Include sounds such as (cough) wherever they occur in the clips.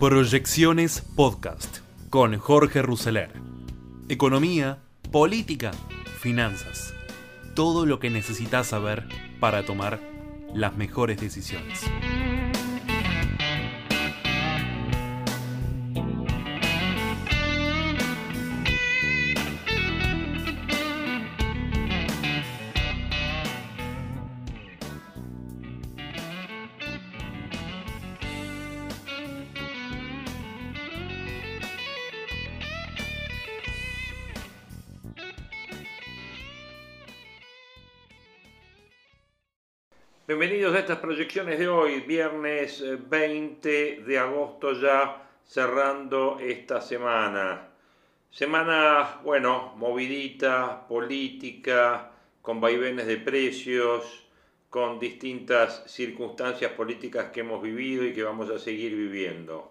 Proyecciones Podcast con Jorge Rousseler. Economía, política, finanzas. Todo lo que necesitas saber para tomar las mejores decisiones. Viernes 20 eh, de agosto ya cerrando esta semana. Semana, bueno, movidita, política, con vaivenes de precios, con distintas circunstancias políticas que hemos vivido y que vamos a seguir viviendo.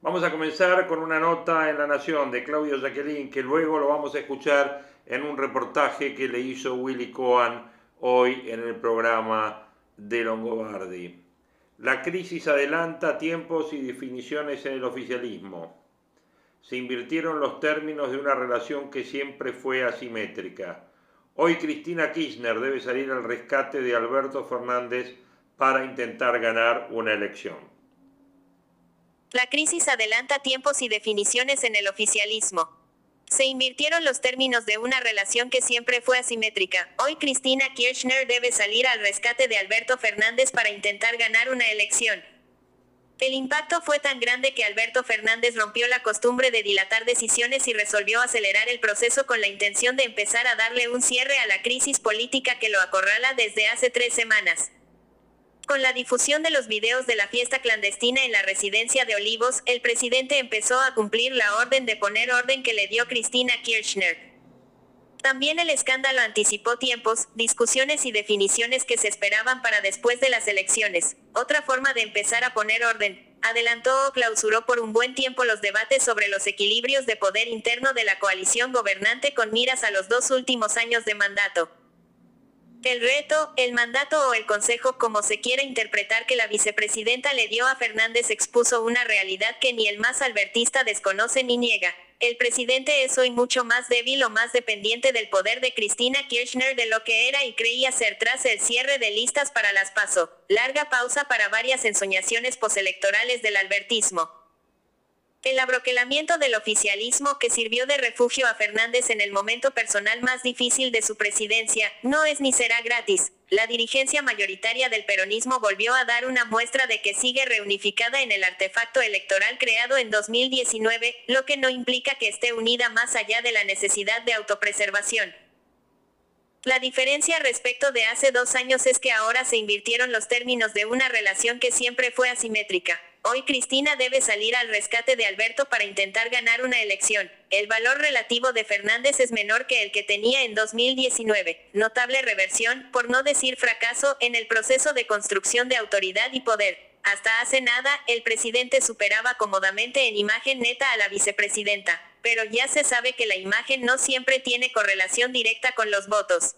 Vamos a comenzar con una nota en La Nación de Claudio Jacqueline, que luego lo vamos a escuchar en un reportaje que le hizo Willy Cohen hoy en el programa de Longobardi. La crisis adelanta tiempos y definiciones en el oficialismo. Se invirtieron los términos de una relación que siempre fue asimétrica. Hoy Cristina Kirchner debe salir al rescate de Alberto Fernández para intentar ganar una elección. La crisis adelanta tiempos y definiciones en el oficialismo. Se invirtieron los términos de una relación que siempre fue asimétrica. Hoy Cristina Kirchner debe salir al rescate de Alberto Fernández para intentar ganar una elección. El impacto fue tan grande que Alberto Fernández rompió la costumbre de dilatar decisiones y resolvió acelerar el proceso con la intención de empezar a darle un cierre a la crisis política que lo acorrala desde hace tres semanas. Con la difusión de los videos de la fiesta clandestina en la residencia de Olivos, el presidente empezó a cumplir la orden de poner orden que le dio Cristina Kirchner. También el escándalo anticipó tiempos, discusiones y definiciones que se esperaban para después de las elecciones. Otra forma de empezar a poner orden, adelantó o clausuró por un buen tiempo los debates sobre los equilibrios de poder interno de la coalición gobernante con miras a los dos últimos años de mandato. El reto, el mandato o el consejo como se quiera interpretar que la vicepresidenta le dio a Fernández expuso una realidad que ni el más albertista desconoce ni niega. El presidente es hoy mucho más débil o más dependiente del poder de Cristina Kirchner de lo que era y creía ser tras el cierre de listas para las PASO. Larga pausa para varias ensoñaciones postelectorales del albertismo. El abroquelamiento del oficialismo que sirvió de refugio a Fernández en el momento personal más difícil de su presidencia, no es ni será gratis. La dirigencia mayoritaria del peronismo volvió a dar una muestra de que sigue reunificada en el artefacto electoral creado en 2019, lo que no implica que esté unida más allá de la necesidad de autopreservación. La diferencia respecto de hace dos años es que ahora se invirtieron los términos de una relación que siempre fue asimétrica. Hoy Cristina debe salir al rescate de Alberto para intentar ganar una elección. El valor relativo de Fernández es menor que el que tenía en 2019. Notable reversión, por no decir fracaso, en el proceso de construcción de autoridad y poder. Hasta hace nada, el presidente superaba cómodamente en imagen neta a la vicepresidenta, pero ya se sabe que la imagen no siempre tiene correlación directa con los votos.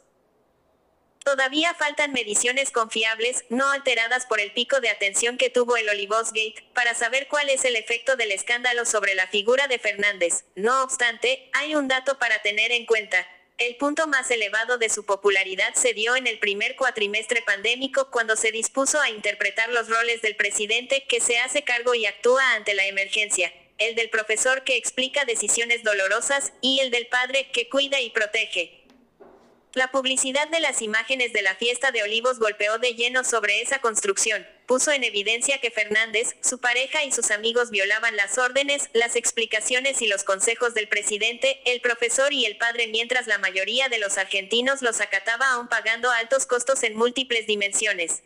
Todavía faltan mediciones confiables, no alteradas por el pico de atención que tuvo el Olivosgate, para saber cuál es el efecto del escándalo sobre la figura de Fernández. No obstante, hay un dato para tener en cuenta. El punto más elevado de su popularidad se dio en el primer cuatrimestre pandémico cuando se dispuso a interpretar los roles del presidente que se hace cargo y actúa ante la emergencia, el del profesor que explica decisiones dolorosas y el del padre que cuida y protege. La publicidad de las imágenes de la fiesta de Olivos golpeó de lleno sobre esa construcción, puso en evidencia que Fernández, su pareja y sus amigos violaban las órdenes, las explicaciones y los consejos del presidente, el profesor y el padre mientras la mayoría de los argentinos los acataba aún pagando altos costos en múltiples dimensiones.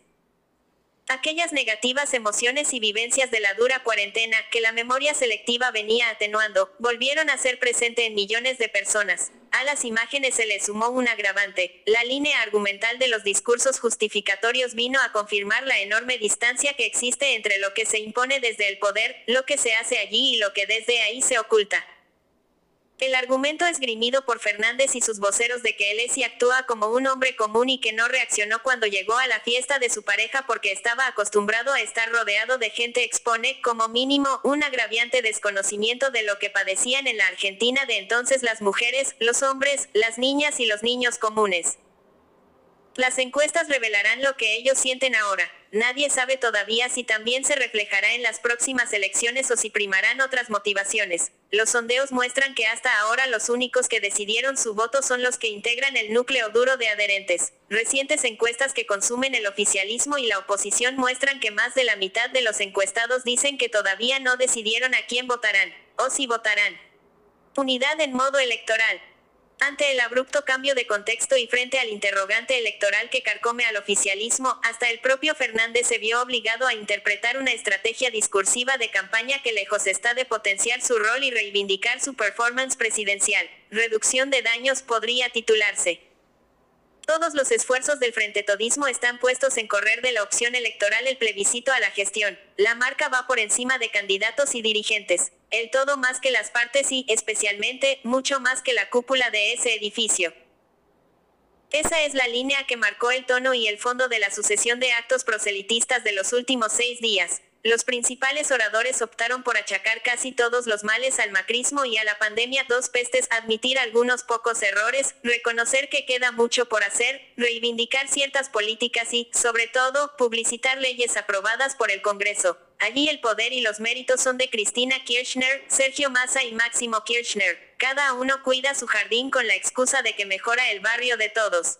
Aquellas negativas emociones y vivencias de la dura cuarentena que la memoria selectiva venía atenuando, volvieron a ser presente en millones de personas. A las imágenes se le sumó un agravante. La línea argumental de los discursos justificatorios vino a confirmar la enorme distancia que existe entre lo que se impone desde el poder, lo que se hace allí y lo que desde ahí se oculta. El argumento esgrimido por Fernández y sus voceros de que él es y actúa como un hombre común y que no reaccionó cuando llegó a la fiesta de su pareja porque estaba acostumbrado a estar rodeado de gente expone, como mínimo, un agraviante desconocimiento de lo que padecían en la Argentina de entonces las mujeres, los hombres, las niñas y los niños comunes. Las encuestas revelarán lo que ellos sienten ahora. Nadie sabe todavía si también se reflejará en las próximas elecciones o si primarán otras motivaciones. Los sondeos muestran que hasta ahora los únicos que decidieron su voto son los que integran el núcleo duro de adherentes. Recientes encuestas que consumen el oficialismo y la oposición muestran que más de la mitad de los encuestados dicen que todavía no decidieron a quién votarán, o si votarán. Unidad en modo electoral. Ante el abrupto cambio de contexto y frente al interrogante electoral que carcome al oficialismo, hasta el propio Fernández se vio obligado a interpretar una estrategia discursiva de campaña que lejos está de potenciar su rol y reivindicar su performance presidencial. Reducción de daños podría titularse. Todos los esfuerzos del Frente Todismo están puestos en correr de la opción electoral el plebiscito a la gestión. La marca va por encima de candidatos y dirigentes. El todo más que las partes y, especialmente, mucho más que la cúpula de ese edificio. Esa es la línea que marcó el tono y el fondo de la sucesión de actos proselitistas de los últimos seis días. Los principales oradores optaron por achacar casi todos los males al macrismo y a la pandemia dos pestes, admitir algunos pocos errores, reconocer que queda mucho por hacer, reivindicar ciertas políticas y, sobre todo, publicitar leyes aprobadas por el Congreso. Allí el poder y los méritos son de Cristina Kirchner, Sergio Massa y Máximo Kirchner. Cada uno cuida su jardín con la excusa de que mejora el barrio de todos.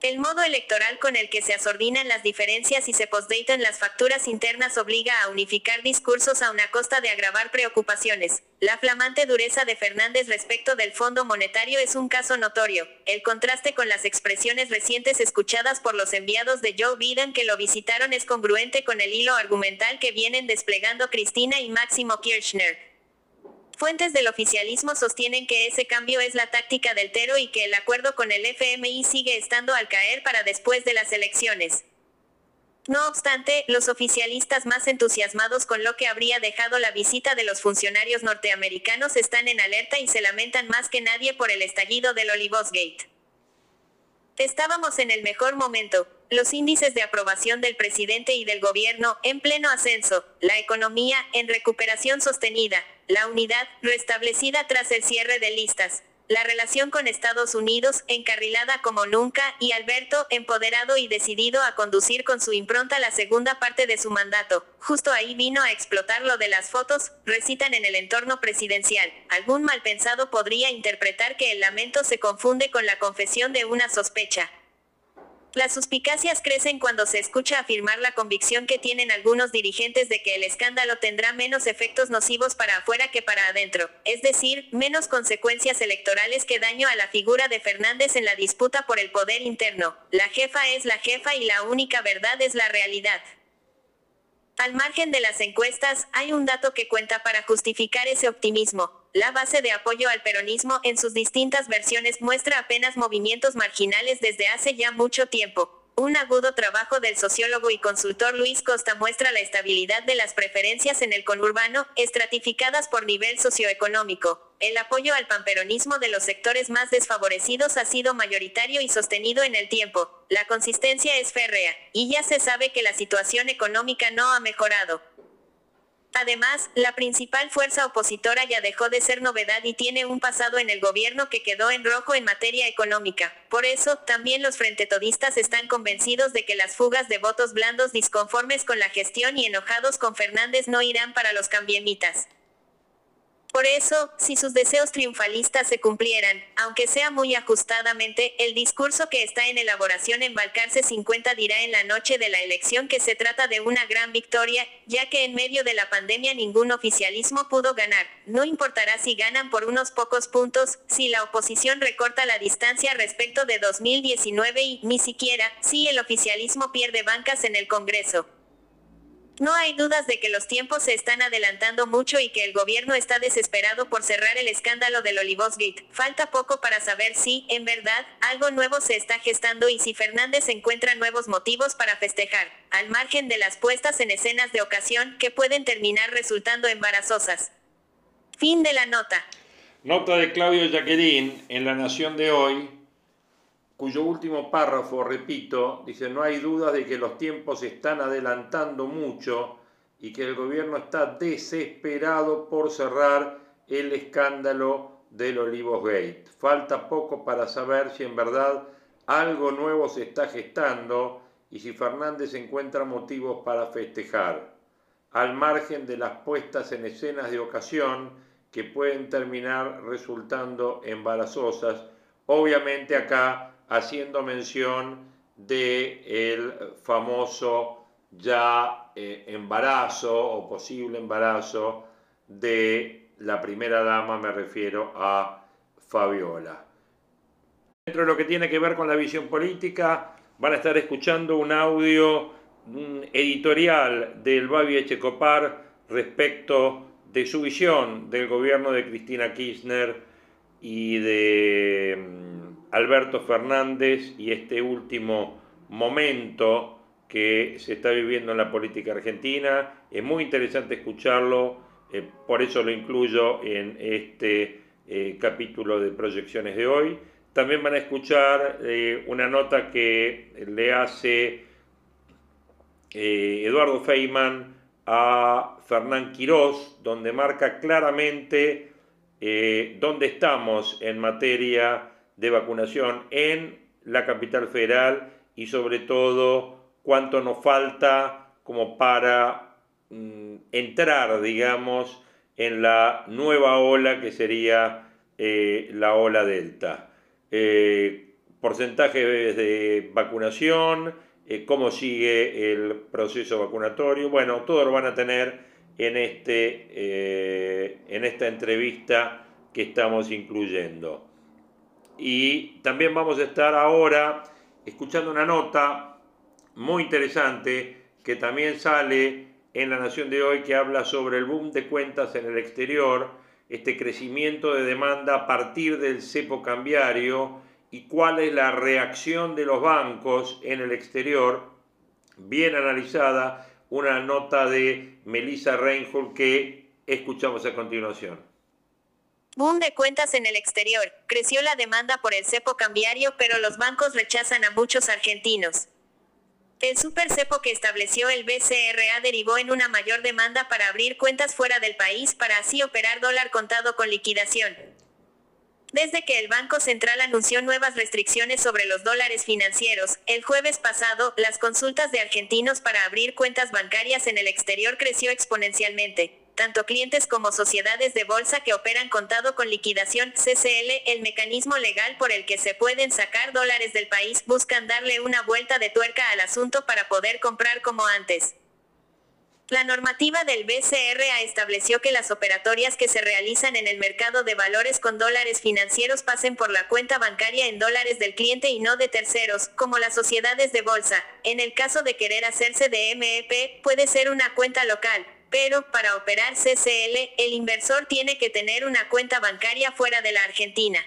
El modo electoral con el que se asordinan las diferencias y se postdatan las facturas internas obliga a unificar discursos a una costa de agravar preocupaciones. La flamante dureza de Fernández respecto del Fondo Monetario es un caso notorio. El contraste con las expresiones recientes escuchadas por los enviados de Joe Biden que lo visitaron es congruente con el hilo argumental que vienen desplegando Cristina y Máximo Kirchner. Fuentes del oficialismo sostienen que ese cambio es la táctica del Tero y que el acuerdo con el FMI sigue estando al caer para después de las elecciones. No obstante, los oficialistas más entusiasmados con lo que habría dejado la visita de los funcionarios norteamericanos están en alerta y se lamentan más que nadie por el estallido del Olivosgate. Estábamos en el mejor momento, los índices de aprobación del presidente y del gobierno en pleno ascenso, la economía en recuperación sostenida, la unidad, restablecida tras el cierre de listas, la relación con Estados Unidos, encarrilada como nunca, y Alberto, empoderado y decidido a conducir con su impronta la segunda parte de su mandato. Justo ahí vino a explotar lo de las fotos, recitan en el entorno presidencial. Algún malpensado podría interpretar que el lamento se confunde con la confesión de una sospecha. Las suspicacias crecen cuando se escucha afirmar la convicción que tienen algunos dirigentes de que el escándalo tendrá menos efectos nocivos para afuera que para adentro, es decir, menos consecuencias electorales que daño a la figura de Fernández en la disputa por el poder interno. La jefa es la jefa y la única verdad es la realidad. Al margen de las encuestas, hay un dato que cuenta para justificar ese optimismo. La base de apoyo al peronismo en sus distintas versiones muestra apenas movimientos marginales desde hace ya mucho tiempo. Un agudo trabajo del sociólogo y consultor Luis Costa muestra la estabilidad de las preferencias en el conurbano, estratificadas por nivel socioeconómico. El apoyo al panperonismo de los sectores más desfavorecidos ha sido mayoritario y sostenido en el tiempo. La consistencia es férrea, y ya se sabe que la situación económica no ha mejorado. Además, la principal fuerza opositora ya dejó de ser novedad y tiene un pasado en el gobierno que quedó en rojo en materia económica. Por eso, también los frentetodistas están convencidos de que las fugas de votos blandos disconformes con la gestión y enojados con Fernández no irán para los cambiemitas. Por eso, si sus deseos triunfalistas se cumplieran, aunque sea muy ajustadamente, el discurso que está en elaboración en Balcarce 50 dirá en la noche de la elección que se trata de una gran victoria, ya que en medio de la pandemia ningún oficialismo pudo ganar. No importará si ganan por unos pocos puntos, si la oposición recorta la distancia respecto de 2019 y, ni siquiera, si el oficialismo pierde bancas en el Congreso. No hay dudas de que los tiempos se están adelantando mucho y que el gobierno está desesperado por cerrar el escándalo del Olivosgate. Falta poco para saber si, en verdad, algo nuevo se está gestando y si Fernández encuentra nuevos motivos para festejar, al margen de las puestas en escenas de ocasión que pueden terminar resultando embarazosas. Fin de la nota. Nota de Claudio Jacqueline en La Nación de hoy, cuyo último párrafo, repito, dice, no hay duda de que los tiempos se están adelantando mucho y que el gobierno está desesperado por cerrar el escándalo del Olivos Gate. Falta poco para saber si en verdad algo nuevo se está gestando y si Fernández encuentra motivos para festejar, al margen de las puestas en escenas de ocasión que pueden terminar resultando embarazosas, obviamente acá haciendo mención de el famoso ya eh, embarazo o posible embarazo de la primera dama, me refiero a Fabiola. Dentro de lo que tiene que ver con la visión política, van a estar escuchando un audio editorial del Babi Echecopar respecto de su visión del gobierno de Cristina Kirchner y de mm, Alberto Fernández y este último momento que se está viviendo en la política argentina. Es muy interesante escucharlo, eh, por eso lo incluyo en este eh, capítulo de proyecciones de hoy. También van a escuchar eh, una nota que le hace Eduardo Feynman a Fernán Quirós, donde marca claramente dónde estamos en materia de vacunación en la capital federal y sobre todo cuánto nos falta como para mm, entrar, digamos, en la nueva ola que sería eh, la ola delta. Eh, porcentaje de vacunación, eh, cómo sigue el proceso vacunatorio, bueno, todo lo van a tener en, este, en esta entrevista que estamos incluyendo. Y también vamos a estar ahora escuchando una nota muy interesante que también sale en la Nación de hoy que habla sobre el boom de cuentas en el exterior, este crecimiento de demanda a partir del cepo cambiario y cuál es la reacción de los bancos en el exterior, bien analizada, una nota de Melissa Reinhold que escuchamos a continuación. Boom de cuentas en el exterior. Creció la demanda por el cepo cambiario, pero los bancos rechazan a muchos argentinos. El super cepo que estableció el BCRA derivó en una mayor demanda para abrir cuentas fuera del país para así operar dólar contado con liquidación. Desde que el Banco Central anunció nuevas restricciones sobre los dólares financieros, el jueves pasado, las consultas de argentinos para abrir cuentas bancarias en el exterior creció exponencialmente tanto clientes como sociedades de bolsa que operan contado con liquidación, CCL, el mecanismo legal por el que se pueden sacar dólares del país, buscan darle una vuelta de tuerca al asunto para poder comprar como antes. La normativa del BCRA estableció que las operatorias que se realizan en el mercado de valores con dólares financieros pasen por la cuenta bancaria en dólares del cliente y no de terceros, como las sociedades de bolsa. En el caso de querer hacerse de MEP, puede ser una cuenta local, pero para operar CCL, el inversor tiene que tener una cuenta bancaria fuera de la Argentina.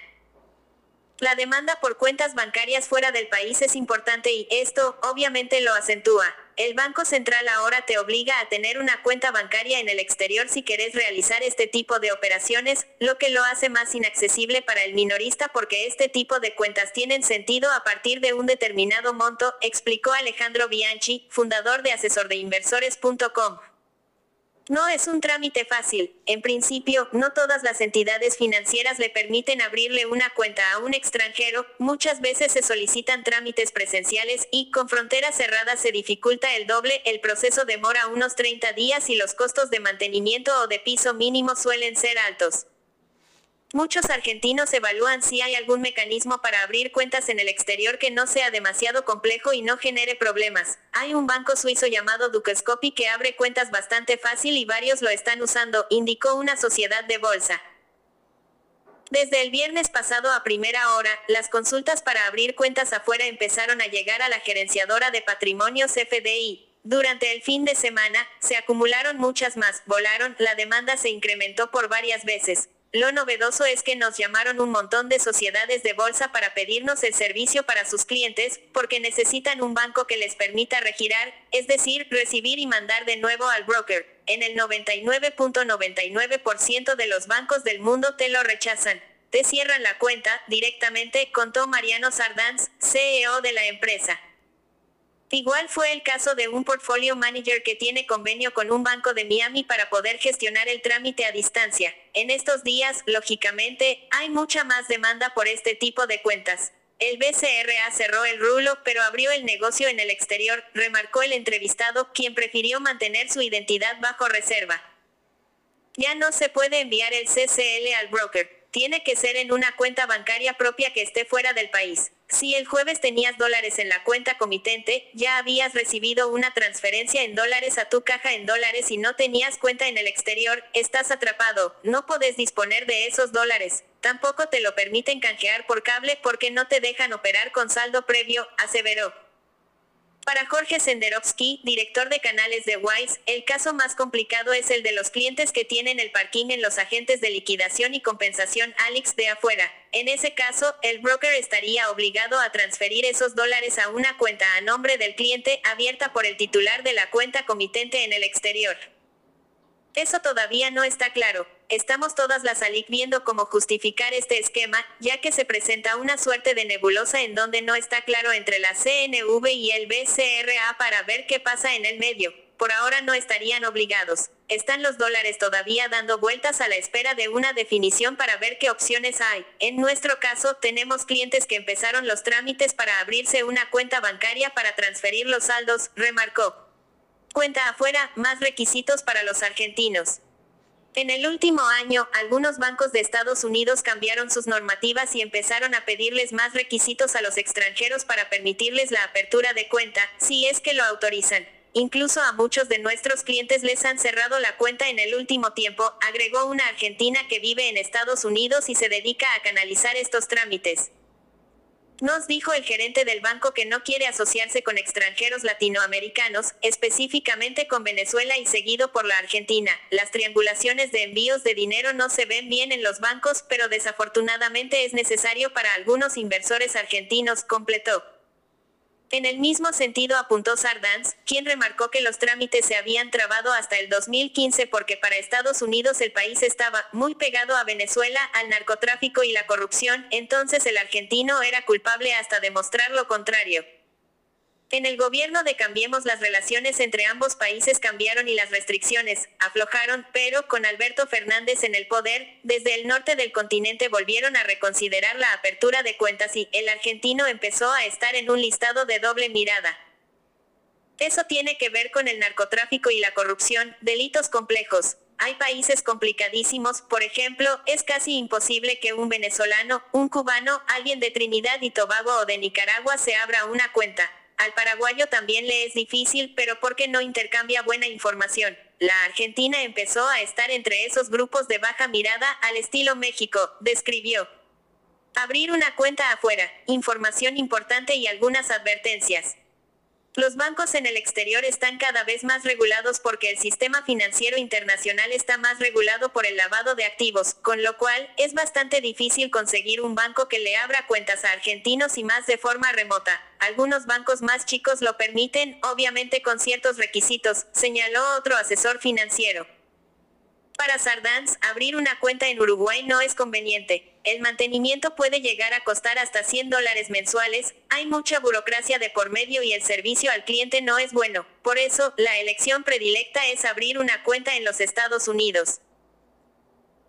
La demanda por cuentas bancarias fuera del país es importante y esto, obviamente, lo acentúa. El Banco Central ahora te obliga a tener una cuenta bancaria en el exterior si querés realizar este tipo de operaciones, lo que lo hace más inaccesible para el minorista porque este tipo de cuentas tienen sentido a partir de un determinado monto, explicó Alejandro Bianchi, fundador de asesorDeinversores.com. No es un trámite fácil. En principio, no todas las entidades financieras le permiten abrirle una cuenta a un extranjero, muchas veces se solicitan trámites presenciales y, con fronteras cerradas se dificulta el doble, el proceso demora unos 30 días y los costos de mantenimiento o de piso mínimo suelen ser altos. Muchos argentinos evalúan si hay algún mecanismo para abrir cuentas en el exterior que no sea demasiado complejo y no genere problemas. Hay un banco suizo llamado Dukescopy que abre cuentas bastante fácil y varios lo están usando, indicó una sociedad de bolsa. Desde el viernes pasado a primera hora, las consultas para abrir cuentas afuera empezaron a llegar a la gerenciadora de patrimonios FDI. Durante el fin de semana, se acumularon muchas más, volaron, la demanda se incrementó por varias veces. Lo novedoso es que nos llamaron un montón de sociedades de bolsa para pedirnos el servicio para sus clientes, porque necesitan un banco que les permita regirar, es decir, recibir y mandar de nuevo al broker. En el 99.99% de los bancos del mundo te lo rechazan. Te cierran la cuenta directamente, contó Mariano Sardanz, CEO de la empresa. Igual fue el caso de un portfolio manager que tiene convenio con un banco de Miami para poder gestionar el trámite a distancia. En estos días, lógicamente, hay mucha más demanda por este tipo de cuentas. El BCRA cerró el rulo, pero abrió el negocio en el exterior, remarcó el entrevistado, quien prefirió mantener su identidad bajo reserva. Ya no se puede enviar el CCL al broker tiene que ser en una cuenta bancaria propia que esté fuera del país. Si el jueves tenías dólares en la cuenta comitente, ya habías recibido una transferencia en dólares a tu caja en dólares y no tenías cuenta en el exterior, estás atrapado, no podés disponer de esos dólares. Tampoco te lo permiten canjear por cable porque no te dejan operar con saldo previo, aseveró. Para Jorge Senderovsky, director de canales de Wise, el caso más complicado es el de los clientes que tienen el parking en los agentes de liquidación y compensación Alex de afuera. En ese caso, el broker estaría obligado a transferir esos dólares a una cuenta a nombre del cliente abierta por el titular de la cuenta comitente en el exterior. Eso todavía no está claro. Estamos todas las ALIC viendo cómo justificar este esquema, ya que se presenta una suerte de nebulosa en donde no está claro entre la CNV y el BCRA para ver qué pasa en el medio. Por ahora no estarían obligados. Están los dólares todavía dando vueltas a la espera de una definición para ver qué opciones hay. En nuestro caso, tenemos clientes que empezaron los trámites para abrirse una cuenta bancaria para transferir los saldos, remarcó. Cuenta afuera, más requisitos para los argentinos. En el último año, algunos bancos de Estados Unidos cambiaron sus normativas y empezaron a pedirles más requisitos a los extranjeros para permitirles la apertura de cuenta, si es que lo autorizan. Incluso a muchos de nuestros clientes les han cerrado la cuenta en el último tiempo, agregó una argentina que vive en Estados Unidos y se dedica a canalizar estos trámites. Nos dijo el gerente del banco que no quiere asociarse con extranjeros latinoamericanos, específicamente con Venezuela y seguido por la Argentina. Las triangulaciones de envíos de dinero no se ven bien en los bancos, pero desafortunadamente es necesario para algunos inversores argentinos, completó. En el mismo sentido apuntó Sardanz, quien remarcó que los trámites se habían trabado hasta el 2015 porque para Estados Unidos el país estaba muy pegado a Venezuela, al narcotráfico y la corrupción, entonces el argentino era culpable hasta demostrar lo contrario. En el gobierno de Cambiemos las relaciones entre ambos países cambiaron y las restricciones aflojaron, pero con Alberto Fernández en el poder, desde el norte del continente volvieron a reconsiderar la apertura de cuentas y el argentino empezó a estar en un listado de doble mirada. Eso tiene que ver con el narcotráfico y la corrupción, delitos complejos. Hay países complicadísimos, por ejemplo, es casi imposible que un venezolano, un cubano, alguien de Trinidad y Tobago o de Nicaragua se abra una cuenta. Al paraguayo también le es difícil, pero porque no intercambia buena información. La Argentina empezó a estar entre esos grupos de baja mirada al estilo México, describió. Abrir una cuenta afuera, información importante y algunas advertencias. Los bancos en el exterior están cada vez más regulados porque el sistema financiero internacional está más regulado por el lavado de activos, con lo cual es bastante difícil conseguir un banco que le abra cuentas a argentinos y más de forma remota. Algunos bancos más chicos lo permiten, obviamente con ciertos requisitos, señaló otro asesor financiero. Para Sardanz, abrir una cuenta en Uruguay no es conveniente. El mantenimiento puede llegar a costar hasta 100 dólares mensuales, hay mucha burocracia de por medio y el servicio al cliente no es bueno. Por eso, la elección predilecta es abrir una cuenta en los Estados Unidos.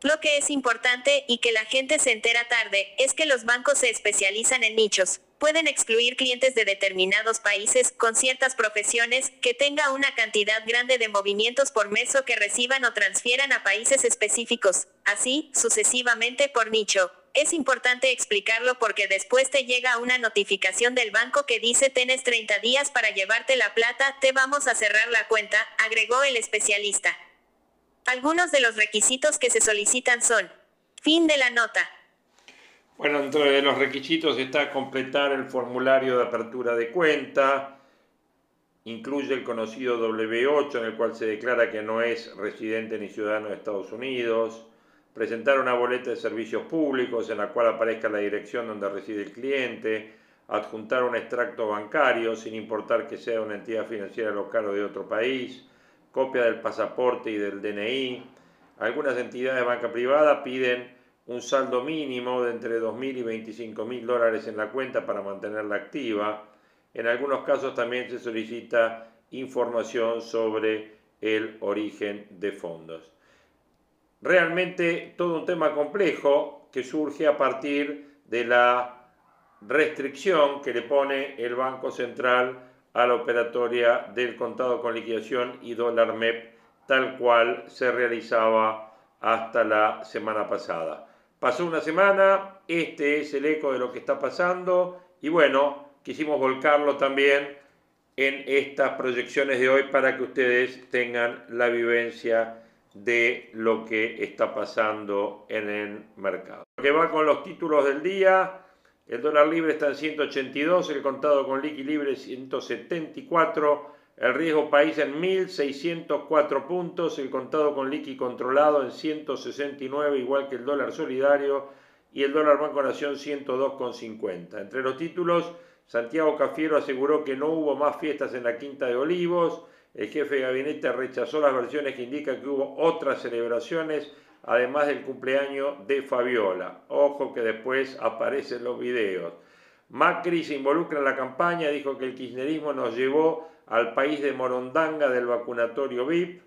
Lo que es importante, y que la gente se entera tarde, es que los bancos se especializan en nichos pueden excluir clientes de determinados países con ciertas profesiones que tenga una cantidad grande de movimientos por mes o que reciban o transfieran a países específicos, así sucesivamente por nicho. Es importante explicarlo porque después te llega una notificación del banco que dice tienes 30 días para llevarte la plata, te vamos a cerrar la cuenta, agregó el especialista. Algunos de los requisitos que se solicitan son. Fin de la nota. Bueno, entre los requisitos está completar el formulario de apertura de cuenta, incluye el conocido W8 en el cual se declara que no es residente ni ciudadano de Estados Unidos, presentar una boleta de servicios públicos en la cual aparezca la dirección donde reside el cliente, adjuntar un extracto bancario sin importar que sea una entidad financiera local o de otro país, copia del pasaporte y del DNI. Algunas entidades de banca privada piden un saldo mínimo de entre 2.000 y 25.000 dólares en la cuenta para mantenerla activa. En algunos casos también se solicita información sobre el origen de fondos. Realmente todo un tema complejo que surge a partir de la restricción que le pone el Banco Central a la operatoria del contado con liquidación y dólar MEP tal cual se realizaba hasta la semana pasada. Pasó una semana, este es el eco de lo que está pasando y bueno, quisimos volcarlo también en estas proyecciones de hoy para que ustedes tengan la vivencia de lo que está pasando en el mercado. Lo que va con los títulos del día, el dólar libre está en 182, el contado con liqui libre 174, el riesgo país en 1.604 puntos, el contado con liqui controlado en 169, igual que el dólar solidario, y el dólar Banco Nación 102,50. Entre los títulos, Santiago Cafiero aseguró que no hubo más fiestas en la Quinta de Olivos, el jefe de gabinete rechazó las versiones que indican que hubo otras celebraciones, además del cumpleaños de Fabiola. Ojo que después aparecen los videos. Macri se involucra en la campaña, dijo que el kirchnerismo nos llevó al país de Morondanga del vacunatorio VIP.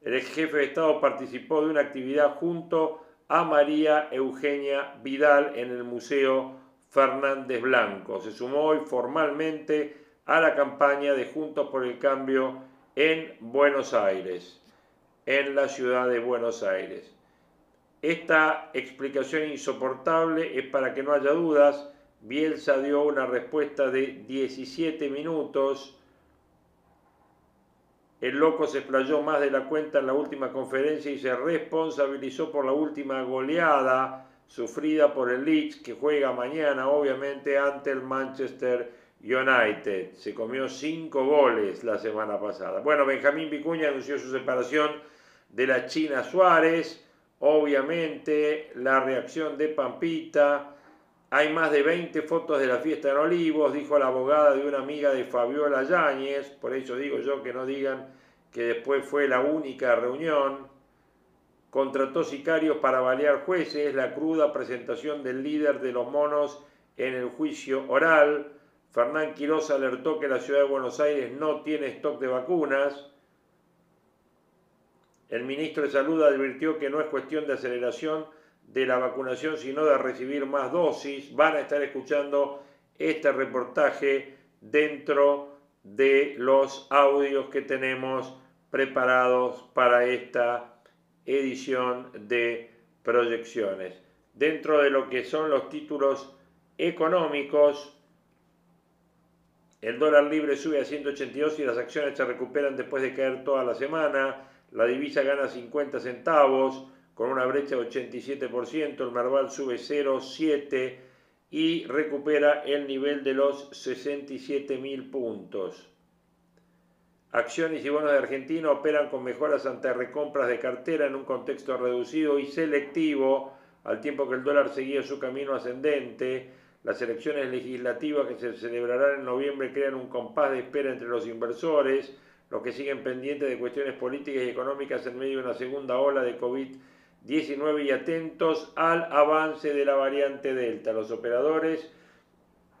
El ex jefe de Estado participó de una actividad junto a María Eugenia Vidal en el Museo Fernández Blanco. Se sumó hoy formalmente a la campaña de Juntos por el Cambio en Buenos Aires, en la ciudad de Buenos Aires. Esta explicación insoportable es para que no haya dudas. Bielsa dio una respuesta de 17 minutos. El loco se explayó más de la cuenta en la última conferencia y se responsabilizó por la última goleada sufrida por el Leeds que juega mañana obviamente ante el Manchester United. Se comió cinco goles la semana pasada. Bueno, Benjamín Vicuña anunció su separación de la China Suárez. Obviamente, la reacción de Pampita. Hay más de 20 fotos de la fiesta en Olivos, dijo la abogada de una amiga de Fabiola Yáñez. Por eso digo yo que no digan que después fue la única reunión. Contrató sicarios para balear jueces. La cruda presentación del líder de los monos en el juicio oral Fernán Quiroz alertó que la ciudad de Buenos Aires no tiene stock de vacunas. El ministro de Salud advirtió que no es cuestión de aceleración de la vacunación, sino de recibir más dosis. Van a estar escuchando este reportaje dentro de los audios que tenemos preparados para esta edición de proyecciones. Dentro de lo que son los títulos económicos, el dólar libre sube a 182 y las acciones se recuperan después de caer toda la semana. La divisa gana 50 centavos con una brecha de 87%. El Marval sube 0,7 y recupera el nivel de los 67 mil puntos. Acciones y bonos de Argentina operan con mejoras ante recompras de cartera en un contexto reducido y selectivo, al tiempo que el dólar seguía su camino ascendente. Las elecciones legislativas que se celebrarán en noviembre crean un compás de espera entre los inversores, los que siguen pendientes de cuestiones políticas y económicas en medio de una segunda ola de COVID-19 y atentos al avance de la variante Delta. Los operadores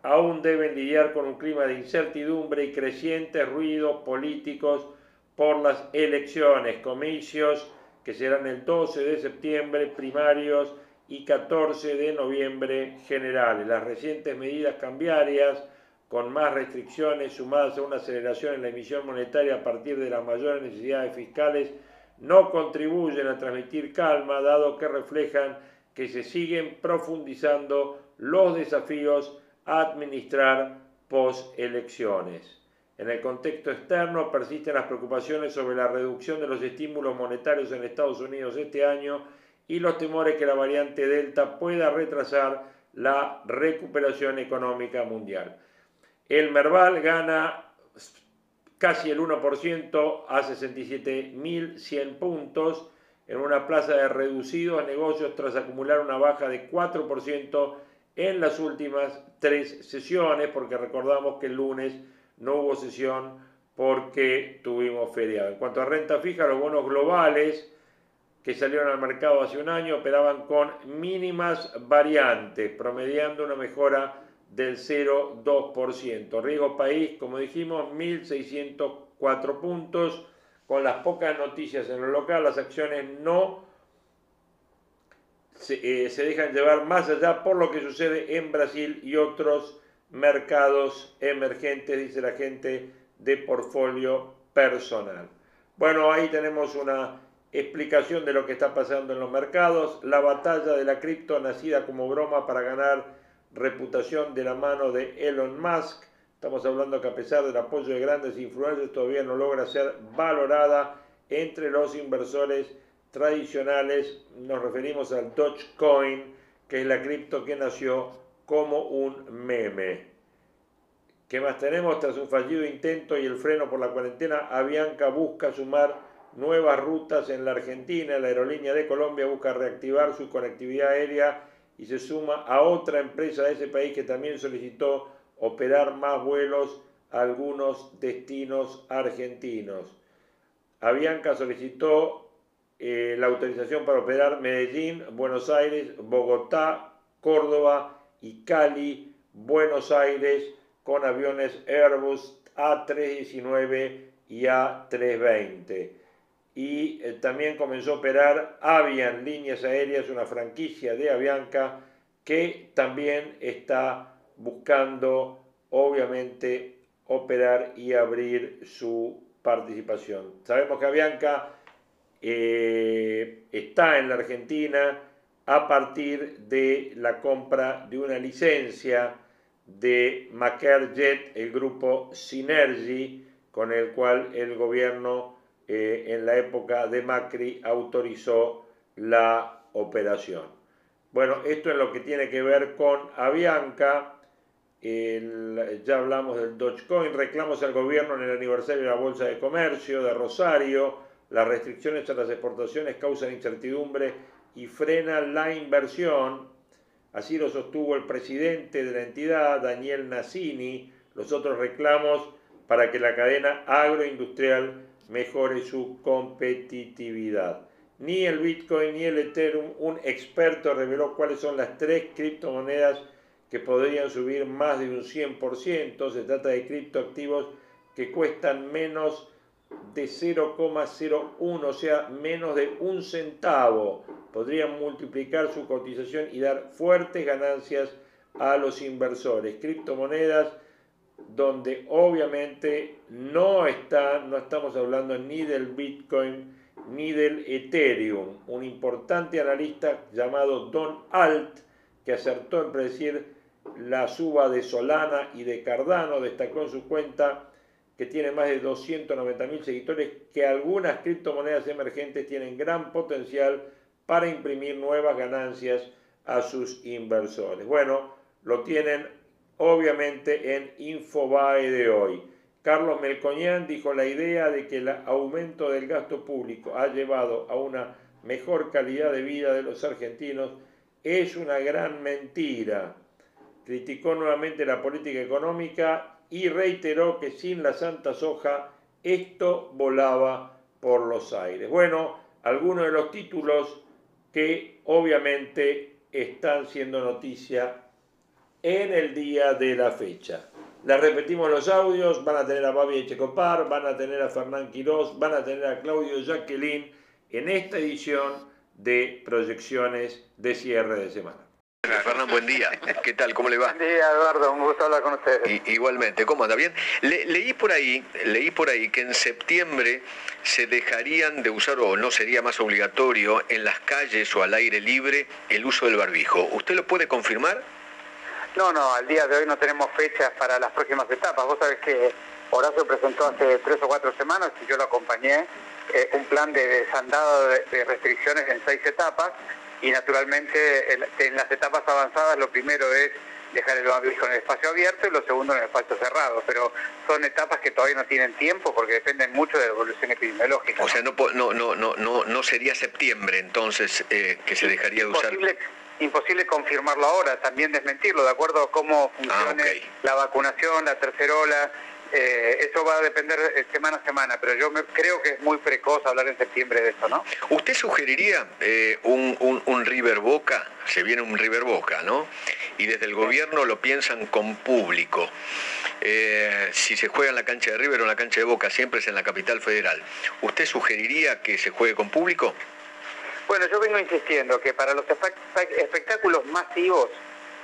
aún deben lidiar con un clima de incertidumbre y crecientes ruidos políticos por las elecciones, comicios que serán el 12 de septiembre, primarios y 14 de noviembre generales. Las recientes medidas cambiarias con más restricciones sumadas a una aceleración en la emisión monetaria a partir de las mayores necesidades fiscales no contribuyen a transmitir calma dado que reflejan que se siguen profundizando los desafíos a administrar post-elecciones. En el contexto externo persisten las preocupaciones sobre la reducción de los estímulos monetarios en Estados Unidos este año y los temores que la variante Delta pueda retrasar la recuperación económica mundial. El Merval gana casi el 1% a 67.100 puntos en una plaza de reducidos negocios tras acumular una baja de 4% en las últimas tres sesiones, porque recordamos que el lunes no hubo sesión porque tuvimos feriado. En cuanto a renta fija, los bonos globales que salieron al mercado hace un año operaban con mínimas variantes, promediando una mejora del 0,2%. Riesgo país, como dijimos, 1.604 puntos. Con las pocas noticias en lo local, las acciones no se, eh, se dejan llevar más allá por lo que sucede en Brasil y otros mercados emergentes, dice la gente de portfolio personal. Bueno, ahí tenemos una explicación de lo que está pasando en los mercados, la batalla de la cripto nacida como broma para ganar reputación de la mano de Elon Musk. Estamos hablando que a pesar del apoyo de grandes influencers todavía no logra ser valorada entre los inversores tradicionales. Nos referimos al Dogecoin, que es la cripto que nació como un meme. ¿Qué más tenemos? Tras un fallido intento y el freno por la cuarentena, Avianca busca sumar nuevas rutas en la Argentina. La aerolínea de Colombia busca reactivar su conectividad aérea y se suma a otra empresa de ese país que también solicitó operar más vuelos a algunos destinos argentinos. Avianca solicitó eh, la autorización para operar Medellín, Buenos Aires, Bogotá, Córdoba y Cali, Buenos Aires, con aviones Airbus A319 y A320. Y eh, también comenzó a operar Avian Líneas Aéreas, una franquicia de Avianca que también está buscando, obviamente, operar y abrir su participación. Sabemos que Avianca eh, está en la Argentina a partir de la compra de una licencia de Jet, el grupo Synergy, con el cual el gobierno eh, en la época de Macri autorizó la operación. Bueno, esto es lo que tiene que ver con Avianca. ya hablamos del Dogecoin, reclamos al gobierno en el aniversario de la Bolsa de Comercio de Rosario. Las restricciones a las exportaciones causan incertidumbre y frenan la inversión. Así lo sostuvo el presidente de la entidad, Daniel Nassini, los otros reclamos para que la cadena agroindustrial mejore su competitividad. Ni el Bitcoin ni el Ethereum, un experto reveló cuáles son las tres criptomonedas que podrían subir más de un 100%. Se trata de criptoactivos que cuestan menos de 0,01, o sea, menos de un centavo. Podrían multiplicar su cotización y dar fuertes ganancias a los inversores. Criptomonedas donde obviamente no está, no estamos hablando ni del Bitcoin ni del Ethereum. Un importante analista llamado Don Alt, que acertó en predecir la suba de Solana y de Cardano, destacó en su cuenta que tiene más de 290 mil seguidores, que algunas criptomonedas emergentes tienen gran potencial para imprimir nuevas ganancias a sus inversores. Bueno, lo tienen obviamente en Infobae de hoy. Carlos Melcoñán dijo la idea de que el aumento del gasto público ha llevado a una mejor calidad de vida de los argentinos es una gran mentira. Criticó nuevamente la política económica y reiteró que sin la Santa Soja esto volaba por los aires. Bueno, algunos de los títulos que obviamente están siendo noticia en el día de la fecha. Les repetimos los audios, van a tener a Babi Echecopar, van a tener a Fernán Quirós, van a tener a Claudio Jacqueline en esta edición de proyecciones de cierre de semana. Fernán, buen día. ¿Qué tal? ¿Cómo le va? Buen día, Eduardo. Un gusto hablar con ustedes. igualmente. ¿Cómo anda? Bien. leí por ahí, leí por ahí que en septiembre se dejarían de usar o no sería más obligatorio en las calles o al aire libre el uso del barbijo. ¿Usted lo puede confirmar? No, no. Al día de hoy no tenemos fechas para las próximas etapas. Vos sabés que Horacio presentó hace tres o cuatro semanas y yo lo acompañé eh, un plan de desandado de restricciones en seis etapas y naturalmente en las etapas avanzadas lo primero es dejar el en el espacio abierto y lo segundo en el espacio cerrado, pero son etapas que todavía no tienen tiempo porque dependen mucho de la evolución epidemiológica. O sea, no, no, no, no, no sería septiembre entonces eh, que se dejaría de usar imposible confirmarlo ahora, también desmentirlo, de acuerdo a cómo funcione ah, la vacunación, la tercera ola. Eh, eso va a depender eh, semana a semana, pero yo creo que es muy precoz hablar en septiembre de eso, ¿no? ¿Usted sugeriría eh, un, un, River Boca? Se viene un River Boca, ¿no? Y desde el gobierno lo piensan con público. si se juega en la cancha de River o en la cancha de Boca, siempre es en la capital federal. ¿Usted sugeriría que se juegue con público? Bueno, yo vengo insistiendo que para los espectáculos masivos,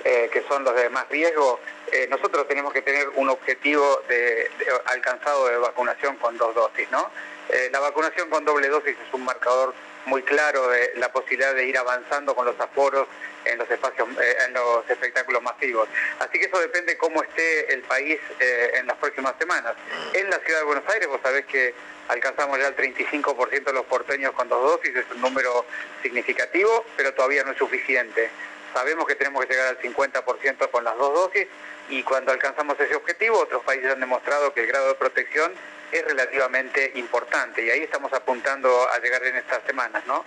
eh, que son los de más riesgo, eh, nosotros tenemos que tener un objetivo de, alcanzado de vacunación con dos dosis, ¿no? Eh, la vacunación con doble dosis es un marcador muy claro de la posibilidad de ir avanzando con los aforos en los espacios, en los espectáculos masivos. Así que eso depende cómo esté el país en las próximas semanas. En la ciudad de Buenos Aires, vos sabés que alcanzamos ya el 35% de los porteños con dos dosis, es un número significativo, pero todavía no es suficiente. Sabemos que tenemos que llegar al 50% con las dos dosis y cuando alcanzamos ese objetivo, otros países han demostrado que el grado de protección es relativamente importante y ahí estamos apuntando a llegar en estas semanas, ¿no?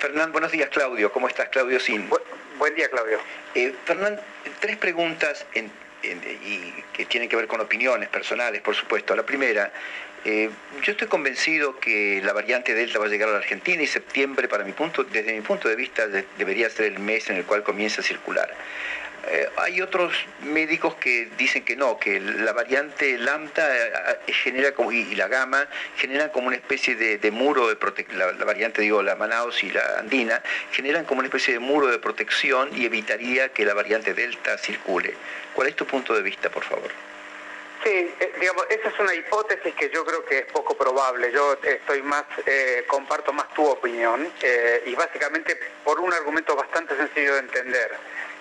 Fernán, buenos días, Claudio. ¿Cómo estás, Claudio Sin? buen día, Claudio. Eh, Fernán, tres preguntas y que tienen que ver con opiniones personales, por supuesto. La primera, eh, yo estoy convencido que la variante Delta va a llegar a la Argentina y septiembre, para mi punto, desde mi punto de vista, debería ser el mes en el cual comienza a circular. Eh, hay otros médicos que dicen que no, que la variante lambda eh, genera como, y, la gama generan como una especie de, muro de protección, la, variante digo la Manaus y la Andina, generan como una especie de muro de protección y evitaría que la variante Delta circule. ¿Cuál es tu punto de vista, por favor? Sí, eh, digamos, esa es una hipótesis que yo creo que es poco probable. Yo estoy más, eh, comparto más tu opinión eh, y básicamente por un argumento bastante sencillo de entender.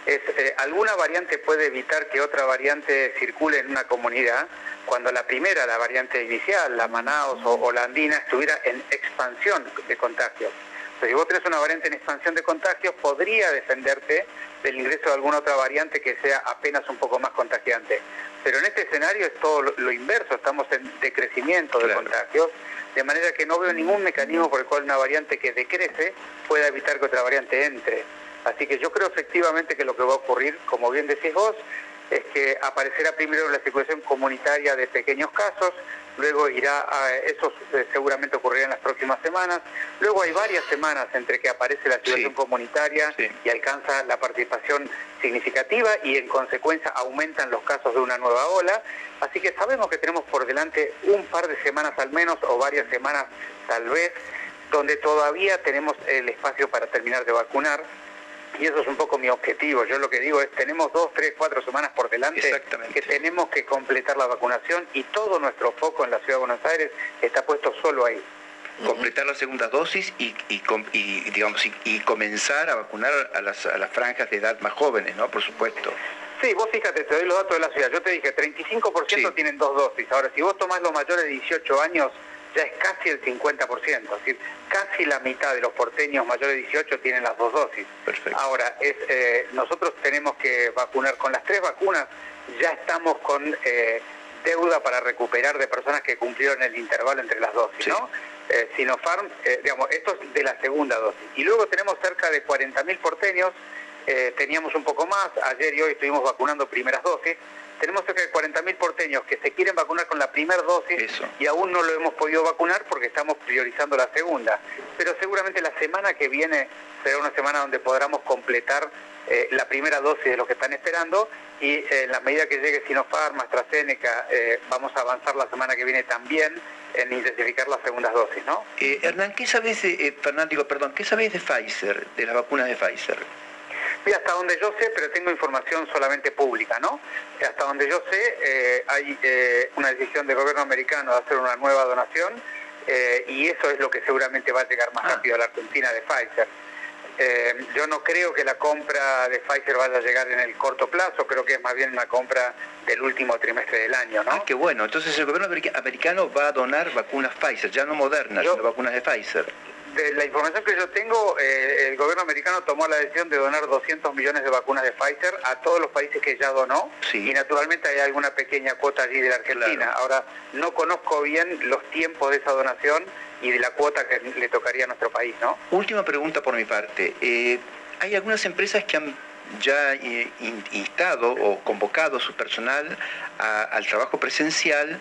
Es, alguna variante puede evitar que otra variante circule en una comunidad cuando la primera, la variante inicial, la Manaus o, la Andina, estuviera en expansión de contagios. Si vos tenés una variante en expansión de contagios, podría defenderte del ingreso de alguna otra variante que sea apenas un poco más contagiante. Pero en este escenario es todo lo, inverso, estamos en decrecimiento de contagios, de manera que no veo ningún mecanismo por el cual una variante que decrece pueda evitar que otra variante entre. Así que yo creo efectivamente que lo que va a ocurrir, como bien decís vos, es que aparecerá primero la situación comunitaria de pequeños casos, luego irá a, eso eh, seguramente ocurrirá en las próximas semanas, luego hay varias semanas entre que aparece la situación comunitaria y alcanza la participación significativa y en consecuencia aumentan los casos de una nueva ola, así que sabemos que tenemos por delante un par de semanas al menos o varias semanas tal vez donde todavía tenemos el espacio para terminar de vacunar y eso es un poco mi objetivo. Yo lo que digo es, tenemos dos, tres, cuatro semanas por delante que tenemos que completar la vacunación y todo nuestro foco en la Ciudad de Buenos Aires está puesto solo ahí. Completar la segunda dosis y, digamos, y, comenzar a vacunar a las, a las franjas de edad más jóvenes, ¿no? Por supuesto. Sí, vos fíjate, te doy los datos de la ciudad. Yo te dije, 35% tienen dos dosis. Ahora, si vos tomás los mayores de 18 años, ya es casi el 50%, es decir, casi la mitad de los porteños mayores de 18 tienen las dos dosis. Perfecto. Ahora, es, eh, nosotros tenemos que vacunar con las tres vacunas, ya estamos con eh, deuda para recuperar de personas que cumplieron el intervalo entre las dosis, ¿no? Eh, Sinopharm, digamos, esto es de la segunda dosis. Y luego tenemos cerca de 40.000 porteños, teníamos un poco más, ayer y hoy estuvimos vacunando primeras dosis, tenemos cerca de 40.000 porteños que se quieren vacunar con la primera dosis y aún no lo hemos podido vacunar porque estamos priorizando la segunda. Pero seguramente la semana que viene será una semana donde podamos completar eh, la primera dosis de los que están esperando y eh, en la medida que llegue Sinopharm, AstraZeneca, eh, vamos a avanzar la semana que viene también en intensificar las segundas dosis, ¿no? Hernán, ¿qué sabes de, perdón, qué sabes de Pfizer, de las vacunas de Pfizer? Mira, hasta donde yo sé, pero tengo información solamente pública, ¿no? Hasta donde yo sé, eh, hay eh, una decisión del gobierno americano de hacer una nueva donación eh, y eso es lo que seguramente va a llegar más ah. rápido a la Argentina de Pfizer. yo no creo que la compra de Pfizer vaya a llegar en el corto plazo, creo que es más bien una compra del último trimestre del año, ¿no? Ah, qué bueno. Entonces el gobierno americano va a donar vacunas Pfizer, ya no modernas, sino vacunas de Pfizer de la información que yo tengo, eh, el gobierno americano tomó la decisión de donar 200 millones de vacunas de Pfizer a todos los países que ya donó Sí. y naturalmente hay alguna pequeña cuota allí de la Argentina. Claro. Ahora, no conozco bien los tiempos de esa donación y de la cuota que le tocaría a nuestro país, ¿no? Última pregunta por mi parte. Eh, hay algunas empresas que han ya eh, in- instado o convocado a su personal a- al trabajo presencial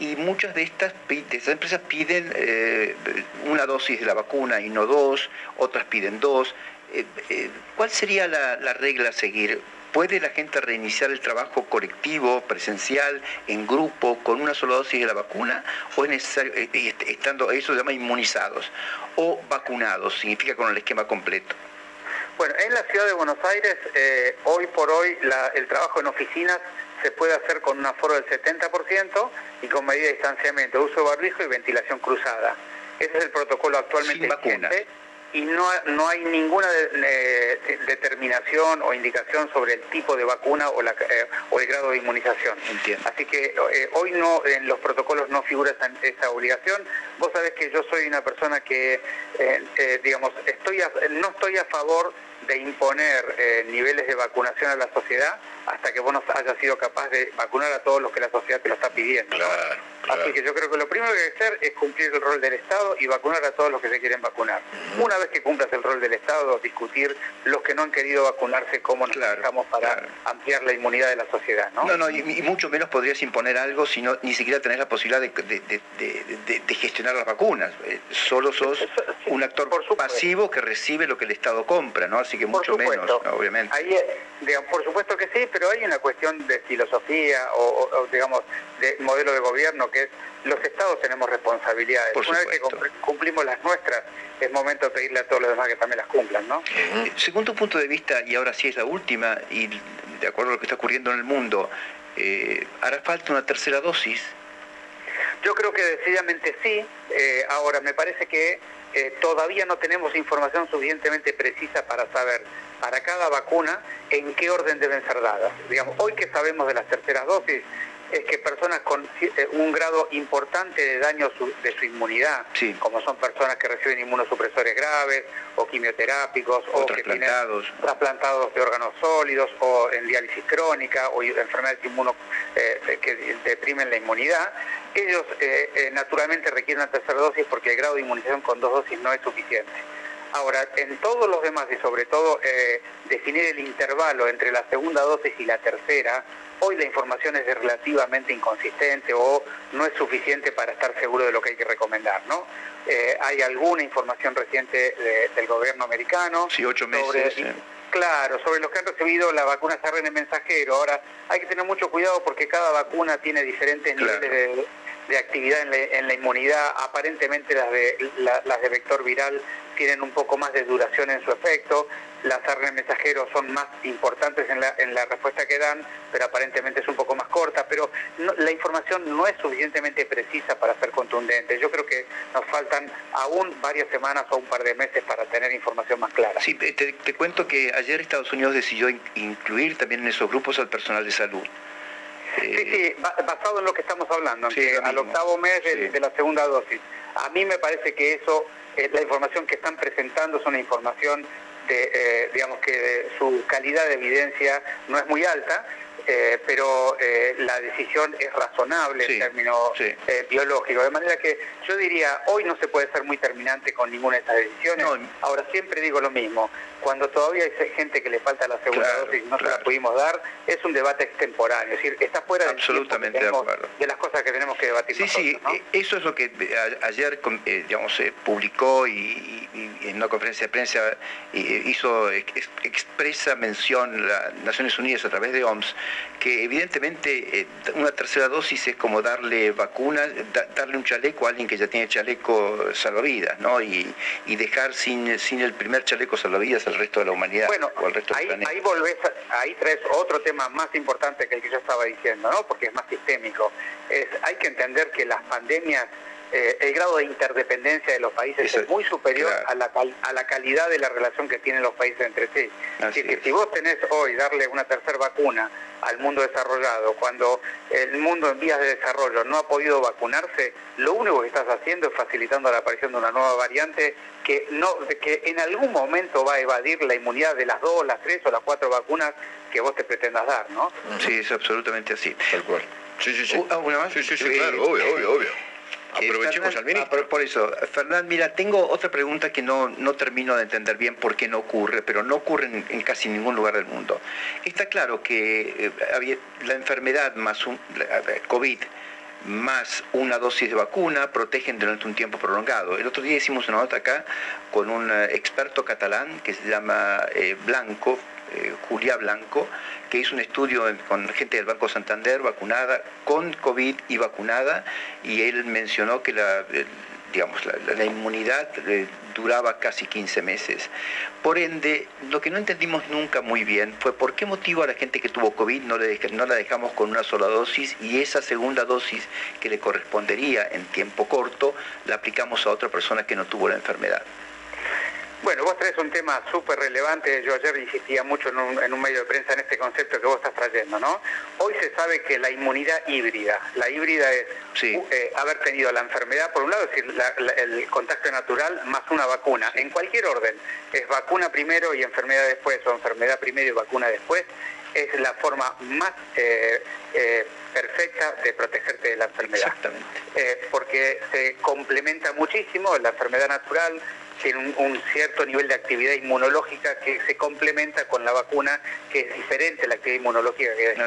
y muchas de estas, empresas piden eh, una dosis de la vacuna y no dos, otras piden dos. Eh, eh, ¿Cuál sería la, la regla a seguir? ¿Puede la gente reiniciar el trabajo colectivo, presencial, en grupo, con una sola dosis de la vacuna? ¿O es necesario, estando, eso se llama inmunizados? ¿O vacunados? Significa con el esquema completo. Bueno, en la ciudad de Buenos Aires, hoy por hoy, la- el trabajo en oficinas se puede hacer con un aforo del 70% y con medida de distanciamiento, uso de barbijo y ventilación cruzada. Ese es el protocolo actualmente vigente y no, no hay ninguna de- de- determinación o indicación sobre el tipo de vacuna o, la, eh, o el grado de inmunización. Entiendo. Así que eh, hoy no en los protocolos no figura esa, esa obligación. Vos sabés que yo soy una persona que, eh, eh, digamos, estoy a- no estoy a favor de imponer eh, niveles de vacunación a la sociedad hasta que vos no hayas sido capaz de vacunar a todos los que la sociedad te lo está pidiendo. ¿no? Claro, claro. Así que yo creo que lo primero que hay que hacer es cumplir el rol del Estado y vacunar a todos los que se quieren vacunar. Una vez que cumplas el rol del Estado, discutir los que no han querido vacunarse, cómo nos Claro, para ampliar la inmunidad de la sociedad. No, No, no, y, y mucho menos podrías imponer algo si no, ni siquiera tenés la posibilidad de, de- de- de- gestionar las vacunas. Eh, solo sos sí, un actor pasivo que recibe lo que el Estado compra, ¿no? Así que mucho supuesto. menos, ¿no? obviamente. Ahí, digamos, por supuesto que sí, pero hay una cuestión de filosofía o, o- digamos, de modelo de gobierno que es los estados tenemos responsabilidades. Por una vez que supuesto. cumpl- cumplimos las nuestras, es momento de pedirle a todos los demás que también las cumplan, ¿no? Eh, Según tu punto de vista, y ahora sí es la última, y de acuerdo a lo que está ocurriendo en el mundo, eh, ¿hará falta una tercera dosis? Yo creo que decididamente sí. Eh, ahora, me parece que eh, todavía no tenemos información suficientemente precisa para saber para cada vacuna en qué orden deben ser dadas. Digamos, hoy que sabemos de las terceras dosis, es que personas con eh, un grado importante de daño su- de su inmunidad, Sí. como son personas que reciben inmunosupresores graves o quimioterápicos O o, que tienen trasplantados. trasplantados de órganos sólidos o en diálisis crónica o enfermedades inmuno eh, que deprimen la inmunidad, ellos eh, eh, naturalmente requieren una tercera dosis porque el grado de inmunización con dos dosis no es suficiente. Ahora, en todos los demás y sobre todo eh, definir el intervalo entre la segunda dosis y la tercera, hoy la información es relativamente inconsistente o no es suficiente para estar seguro de lo que hay que recomendar, ¿no? Eh, hay alguna información reciente de- del gobierno americano Sí, ocho sobre- meses, eh. Claro, sobre los que han recibido la vacuna ARN mensajero. Ahora, hay que tener mucho cuidado porque cada vacuna tiene diferentes Claro. niveles de, de actividad en la, en la inmunidad. Aparentemente las de, la- las de vector viral tienen un poco más de duración en su efecto. Las ARN mensajeros son más importantes en la, en la respuesta que dan, pero aparentemente es un poco más corta. Pero no- la información no es suficientemente precisa para ser contundente. Yo creo que nos faltan aún varias semanas o un par de meses para tener información más clara. Sí, te, te cuento que ayer Estados Unidos decidió in- incluir también en esos grupos al personal de salud. Sí, Eh, sí, ba- basado en lo que estamos hablando, Sí, que al octavo mes de, Sí. de la segunda dosis. A mí me parece que eso, eh, la información que están presentando es una información eh, digamos que su calidad de evidencia no es muy alta, eh, pero eh, la decisión es razonable Sí, en términos sí. eh, biológicos. De manera que yo diría, hoy no se puede ser muy terminante con ninguna de estas decisiones. No. Ahora siempre digo lo mismo, cuando todavía hay gente que le falta la segunda Claro, dosis y no se claro. la pudimos dar, es un debate extemporáneo, es decir, está fuera del que de tenemos- acuerdo. de las cosas que tenemos que debatir Sí, sí, eh, eso es lo que eh, ayer eh, digamos, eh, publicó y, y- y en una conferencia de prensa hizo ex- expresa mención la Naciones Unidas a través de OMS, que evidentemente una tercera dosis es como darle vacunas, da- darle un chaleco a alguien que ya tiene chaleco salvavidas, ¿no? Y, y dejar sin, sin el primer chaleco salvavidas al resto de la humanidad Bueno, o al resto ahí, del planeta. ahí volvés, a- ahí traes otro tema más importante que el que yo estaba diciendo, ¿no? Porque es más sistémico. Es, hay que entender que las pandemias eh, el grado de interdependencia de los países es muy superior a, la, a la calidad de la relación que tienen los países entre sí. Así que si vos tenés hoy darle una tercera vacuna al mundo desarrollado, cuando el mundo en vías de desarrollo no ha podido vacunarse, lo único que estás haciendo es facilitando la aparición de una nueva variante que, no, que en algún momento va a evadir la inmunidad de las dos, las tres o las cuatro vacunas que vos te pretendas dar, ¿no? Sí, es absolutamente así. Tal cual. Sí, sí, sí. ¿Alguna más? Sí, sí, sí, claro, obvio, obvio, obvio. Eh, Aprovechemos al ministro. Por, eso, Fernán, mira, tengo otra pregunta que no, no termino de entender bien por qué no ocurre, pero no ocurre en, casi ningún lugar del mundo. Está claro que eh, la enfermedad más un, COVID más una dosis de vacuna protegen durante un tiempo prolongado. El otro día hicimos una nota acá con un eh, experto catalán que se llama Blanco, Julia Blanco, que hizo un estudio con gente del Banco Santander vacunada con COVID y vacunada, y él mencionó que la, digamos, la, inmunidad eh, duraba casi 15 meses. Por ende, lo que no entendimos nunca muy bien fue por qué motivo a la gente que tuvo COVID no, le, no la dejamos con una sola dosis y esa segunda dosis que le correspondería en tiempo corto la aplicamos a otra persona que no tuvo la enfermedad. Bueno, vos traes un tema súper relevante. Yo ayer insistía mucho en un, medio de prensa en este concepto que vos estás trayendo, ¿no? Hoy se sabe que la inmunidad híbrida, la híbrida es eh, haber tenido la enfermedad, por un lado, es decir, el contacto natural más una vacuna, en cualquier orden. Es vacuna primero y enfermedad después, o enfermedad primero y vacuna después. Es la forma más eh, eh, perfecta de protegerte de la enfermedad. Exactamente. porque se complementa muchísimo la enfermedad natural, tiene un, cierto nivel de actividad inmunológica que se complementa con la vacuna, que es diferente a la actividad inmunológica que es.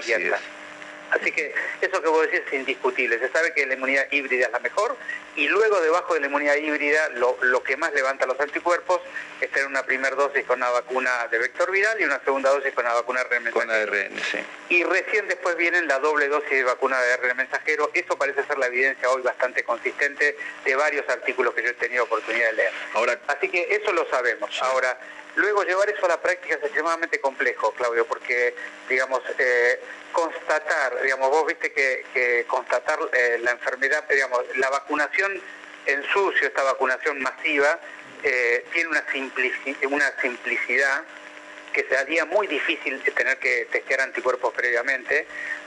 Así que eso que vos decís es indiscutible. Se sabe que la inmunidad híbrida es la mejor y luego debajo de la inmunidad híbrida lo, que más levanta los anticuerpos es tener una primera dosis con una vacuna de vector viral y una segunda dosis con una vacuna de ARN mensajero. Con ARN, sí. Y recién después vienen la doble dosis de vacuna de ARN mensajero. Eso parece ser la evidencia hoy bastante consistente de varios artículos que yo he tenido oportunidad de leer. Ahora, Así que eso lo sabemos. Ahora, Luego llevar eso a la práctica es extremadamente complejo, Claudio, porque, digamos, eh, constatar, digamos, vos viste que, constatar eh, la enfermedad, digamos, la vacunación en sucio, esta vacunación masiva, eh, tiene una, una simplicidad que se haría muy difícil tener que testear anticuerpos previamente,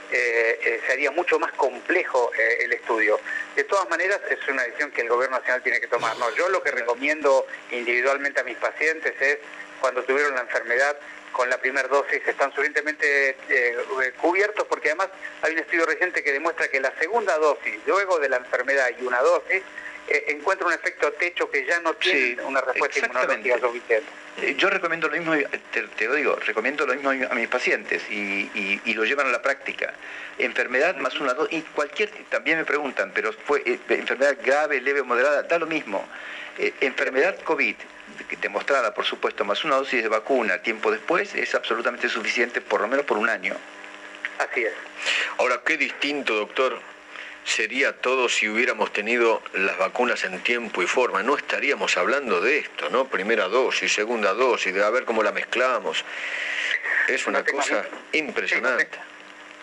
se haría mucho más complejo el estudio. De todas maneras, es una decisión que el Gobierno Nacional tiene que tomar. No, yo lo que recomiendo individualmente a mis pacientes es cuando tuvieron la enfermedad con la primera dosis están suficientemente eh, cubiertos porque además hay un estudio reciente que demuestra que la segunda dosis, luego de la enfermedad y una dosis, eh, encuentra un efecto techo que ya no tiene una respuesta inmunológica suficiente. Eh, yo recomiendo lo mismo, te, lo digo, recomiendo lo mismo a mis pacientes y, lo llevan a la práctica. Enfermedad más una dosis, y cualquier, también me preguntan, pero fue enfermedad grave, leve o moderada, da lo mismo. enfermedad COVID, demostrada, por supuesto, más una dosis de vacuna tiempo después, es absolutamente suficiente, por lo menos por un año. Así es. Ahora, qué distinto, doctor, sería todo si hubiéramos tenido las vacunas en tiempo y forma. No estaríamos hablando de esto, ¿no? Primera dosis, segunda dosis, de a ver cómo la mezclamos. Es una cosa impresionante.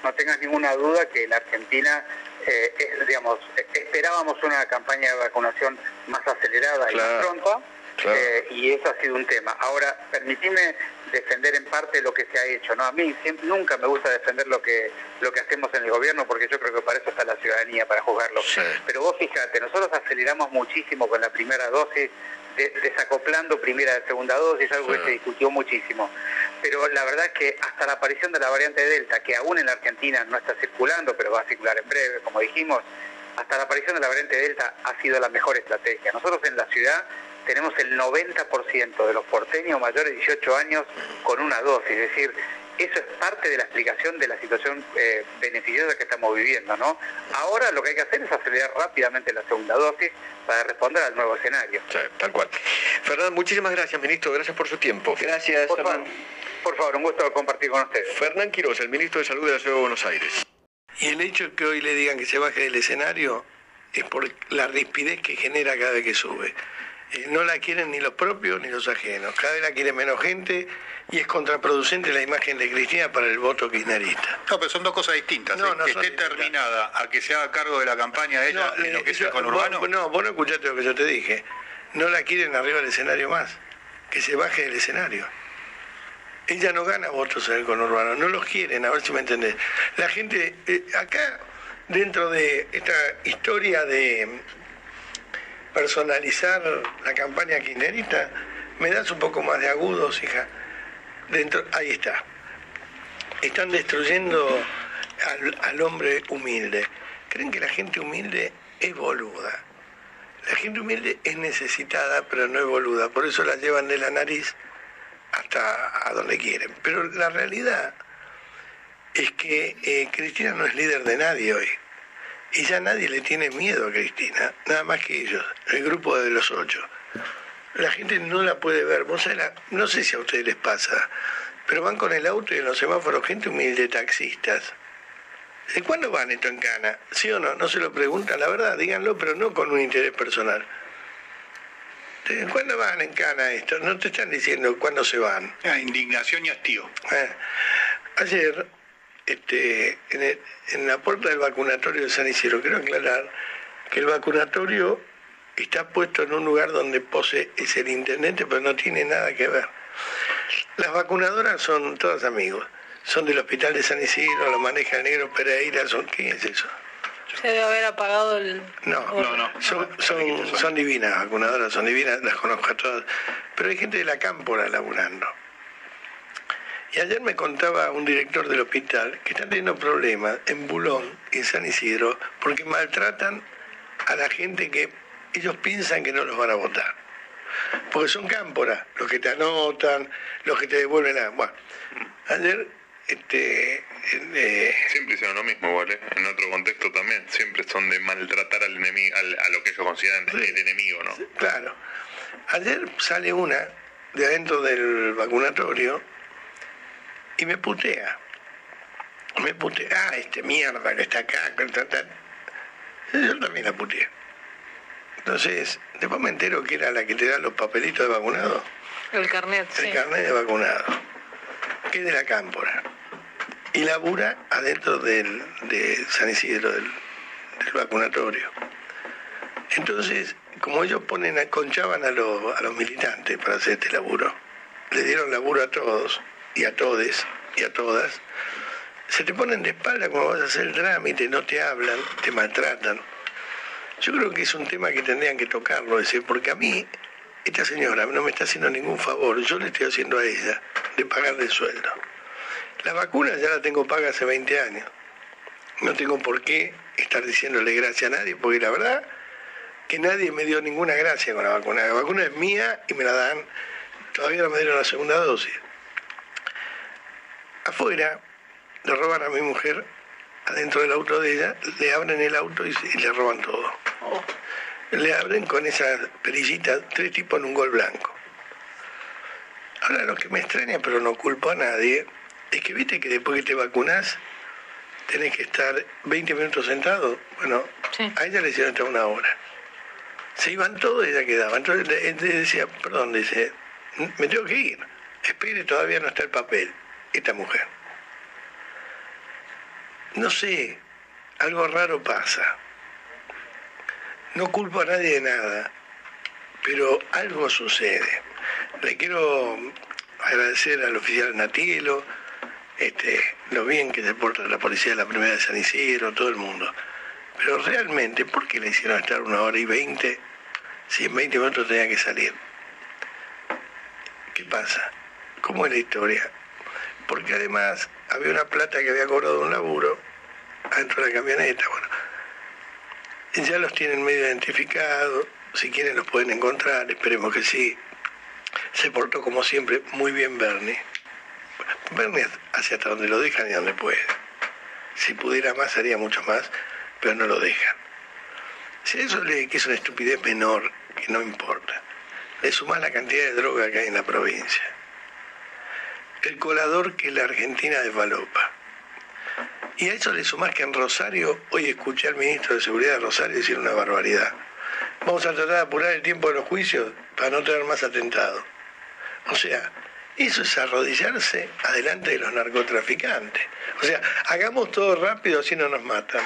no, tengas ninguna duda que la Argentina, eh, digamos, esperábamos una campaña de vacunación más acelerada y más pronta eh, y eso ha sido un tema. Ahora, permitime defender en parte lo que se ha hecho. ¿no? A mí siempre, nunca me gusta defender lo que, lo que hacemos en el gobierno porque yo creo que para eso está la ciudadanía, para juzgarlo. Pero vos fíjate, nosotros aceleramos muchísimo con la primera dosis, desacoplando primera y segunda dosis, algo que se discutió muchísimo. Pero la verdad es que hasta la aparición de la variante Delta, que aún en la Argentina no está circulando, pero va a circular en breve, como dijimos, hasta la aparición de la variante Delta ha sido la mejor estrategia. Nosotros en la ciudad tenemos el 90% de los porteños mayores de 18 años con una dosis, es decir, eso es parte de la explicación de la situación eh, beneficiosa que estamos viviendo, ¿no? Ahora lo que hay que hacer es acelerar rápidamente la segunda dosis para responder al nuevo escenario. Sí, tal cual. Fernán, muchísimas gracias, ministro. Gracias por su tiempo. Gracias, por Favor, por favor, un gusto compartir con ustedes. Fernán Quiroz, el ministro de Salud de la Ciudad de Buenos Aires. Y el hecho de que hoy le digan que se baje del escenario es por la rispidez que genera cada vez que sube. Eh, no la quieren ni los propios ni los ajenos. Cada vez la quiere menos gente y es contraproducente la imagen de Cristina para el voto kirchnerista. No, pero son dos cosas distintas. No, ¿eh? no que esté distintas. terminada a que se haga cargo de la campaña ella en lo que es eso- el conurbano. vos- no, vos no escuchaste lo que yo te dije. No la quieren arriba del escenario más. Que se baje del escenario. Ella no gana votos en el conurbano, no los quieren, a ver si me entendés. La gente, eh, acá, dentro de esta historia de personalizar la campaña kirchnerista, me das un poco más de agudos, hija. Dentro, ahí está. Están destruyendo al, al hombre humilde. ¿Creen que la gente humilde es boluda? La gente humilde es necesitada, pero no es boluda. Por eso la llevan de la nariz hasta a donde quieren. Pero la realidad es que eh, Cristina no es líder de nadie hoy. Y ya nadie le tiene miedo a Cristina, nada más que ellos, el grupo de los ocho. La gente no la puede ver. Vos sabés no sé si a ustedes les pasa, pero van con el auto y en los semáforos gente humilde, taxistas. ¿De cuándo van esto en Cana? ¿Sí o no? No se lo preguntan, la verdad, díganlo, pero no con un interés personal. ¿De ¿Cuándo van en Cana esto? No te están diciendo cuándo se van. Ah, indignación y hastío. Eh, ayer, este, en, el- en la puerta del vacunatorio de San Isidro, quiero aclarar que el vacunatorio está puesto en un lugar donde pose es el intendente, pero no tiene nada que ver. Las vacunadoras son todas amigos. Son del hospital de San Isidro, lo maneja el negro Pereira, son, ¿qué es eso? Se debe haber apagado el... No, No, no. son, son, son divinas, vacunadoras son divinas, las conozco a todas. Pero hay gente de la cámpora laburando. Y ayer me contaba un director del hospital que está teniendo problemas en Bulón y en San Isidro porque maltratan a la gente que ellos piensan que no los van a votar. Porque son cámporas, los que te anotan, los que te devuelven la... Bueno, ayer, este... eh, Siempre hicieron lo mismo, ¿vale? En otro contexto también. Siempre son de maltratar al enemigo, al- a lo que ellos consideran el enemigo, ¿no? Claro. Ayer sale una de adentro del vacunatorio y me putea. Me putea. Ah, este mierda que está acá. que ta, ta". Yo también la puteé. Entonces, después me entero que era la que te da los papelitos de vacunado. El carnet, El sí. carnet de vacunado. Que es de la cámpora. Y labura adentro del, de San Isidro, del, del vacunatorio. Entonces, como ellos ponen, a- conchaban a, los- a los militantes para hacer este laburo, le dieron laburo a todos, y a todes, y a todas, se te ponen de espalda cuando vas a hacer el trámite, no te hablan, te maltratan. Yo creo que es un tema que tendrían que tocarlo, ese, porque a mí, esta señora no me está haciendo ningún favor, yo le estoy haciendo a ella de pagarle el sueldo. La vacuna ya la tengo paga hace 20 años. No tengo por qué estar diciéndole gracias a nadie, porque la verdad que nadie me dio ninguna gracia con la vacuna. La vacuna es mía y me la dan. Todavía no me dieron la segunda dosis. Afuera le roban a mi mujer adentro del auto de ella, le abren el auto y, le roban todo. Le abren con esas perillitas, tres tipos en un gol blanco. Ahora lo que me extraña, pero no culpo a nadie, es que viste que después que te vacunás tenés que estar 20 minutos sentado. Bueno, Sí. a ella le hicieron hasta una hora. Se iban todos y ella quedaba. Entonces le- decía, perdón, dice, me tengo que ir. Espere, todavía no está el papel. Esta mujer. No sé, algo raro pasa. No culpo a nadie de nada, pero algo sucede. Le quiero agradecer al oficial Natielo, este, lo bien que se porta la policía de la primera de San Isidro, todo el mundo. Pero realmente, ¿por qué le hicieron estar una hora y veinte si en 20 minutos tenía que salir? ¿Qué pasa? ¿Cómo es la historia? Porque además había una plata que había cobrado un laburo adentro de la camioneta. Bueno, ya los tienen medio identificados. Si quieren los pueden encontrar, esperemos que sí. Se portó como siempre muy bien Bernie. Bernie hace hasta donde lo dejan y donde puede. Si pudiera más haría mucho más, pero no lo dejan. Si eso le que es una estupidez menor, que no importa, le sumás la cantidad de droga que hay en la provincia. El colador que la Argentina desvalopa. Y a eso le sumás que en Rosario, hoy escuché al ministro de Seguridad de Rosario decir una barbaridad. Vamos a tratar de apurar el tiempo de los juicios para no tener más atentados. O sea, eso es arrodillarse adelante de los narcotraficantes. O sea, hagamos todo rápido así no nos matan.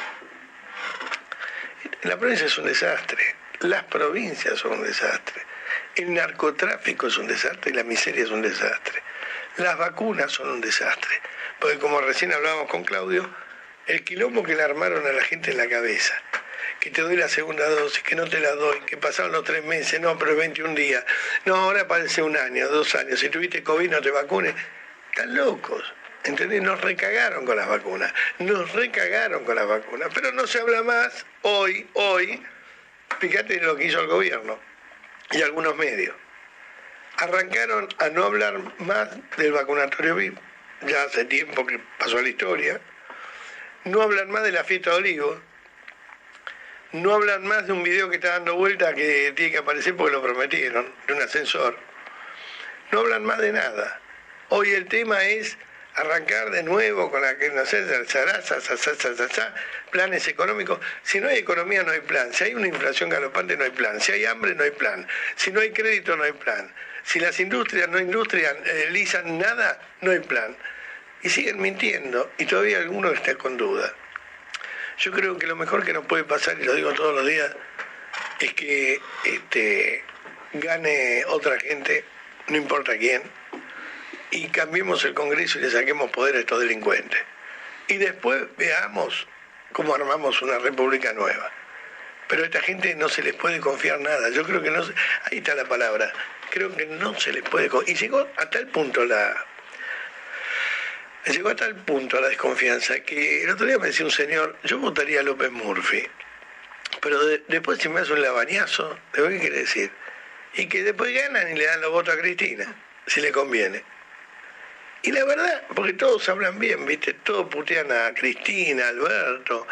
La provincia es un desastre, las provincias son un desastre, el narcotráfico es un desastre y la miseria es un desastre. Las vacunas son un desastre, porque como recién hablábamos con Claudio, el quilombo que le armaron a la gente en la cabeza, que te doy la segunda dosis, que no te la doy, que pasaron los tres meses, no, pero 21 días, no, ahora parece un año, dos años, si tuviste COVID no te vacunes, están locos. ¿Entendés? Nos recagaron con las vacunas, nos recagaron con las vacunas, pero no se habla más hoy, hoy, fíjate lo que hizo el gobierno y algunos medios. Arrancaron a no hablar más del vacunatorio VIP, ya hace tiempo que pasó la historia, no hablan más de la fiesta de olivos, no hablan más de un video que está dando vuelta que tiene que aparecer porque lo prometieron, de un ascensor. No hablan más de nada. Hoy el tema es arrancar de nuevo con la que no sé, planes económicos. Si no hay economía no hay plan. Si hay una inflación galopante no hay plan. Si hay hambre no hay plan. Si no hay crédito no hay plan. Si las industrias no industrializan nada, no hay plan. Y siguen mintiendo y todavía alguno está con duda. Yo creo que lo mejor que nos puede pasar, y lo digo todos los días, es que este, gane otra gente, no importa quién, y cambiemos el Congreso y le saquemos poder a estos delincuentes. Y después veamos cómo armamos una república nueva. Pero a esta gente no se les puede confiar nada. Yo creo que no... Ahí está la palabra. Creo que no se les puede... Y llegó a tal punto la... Llegó a tal punto la desconfianza que el otro día me decía un señor, yo votaría a López Murphy, pero después si me hace un labañazo, ¿de qué quiere decir? Y que después ganan y le dan los votos a Cristina, si le conviene. Y la verdad, porque todos hablan bien, ¿viste? Todos putean a Cristina, a Alberto,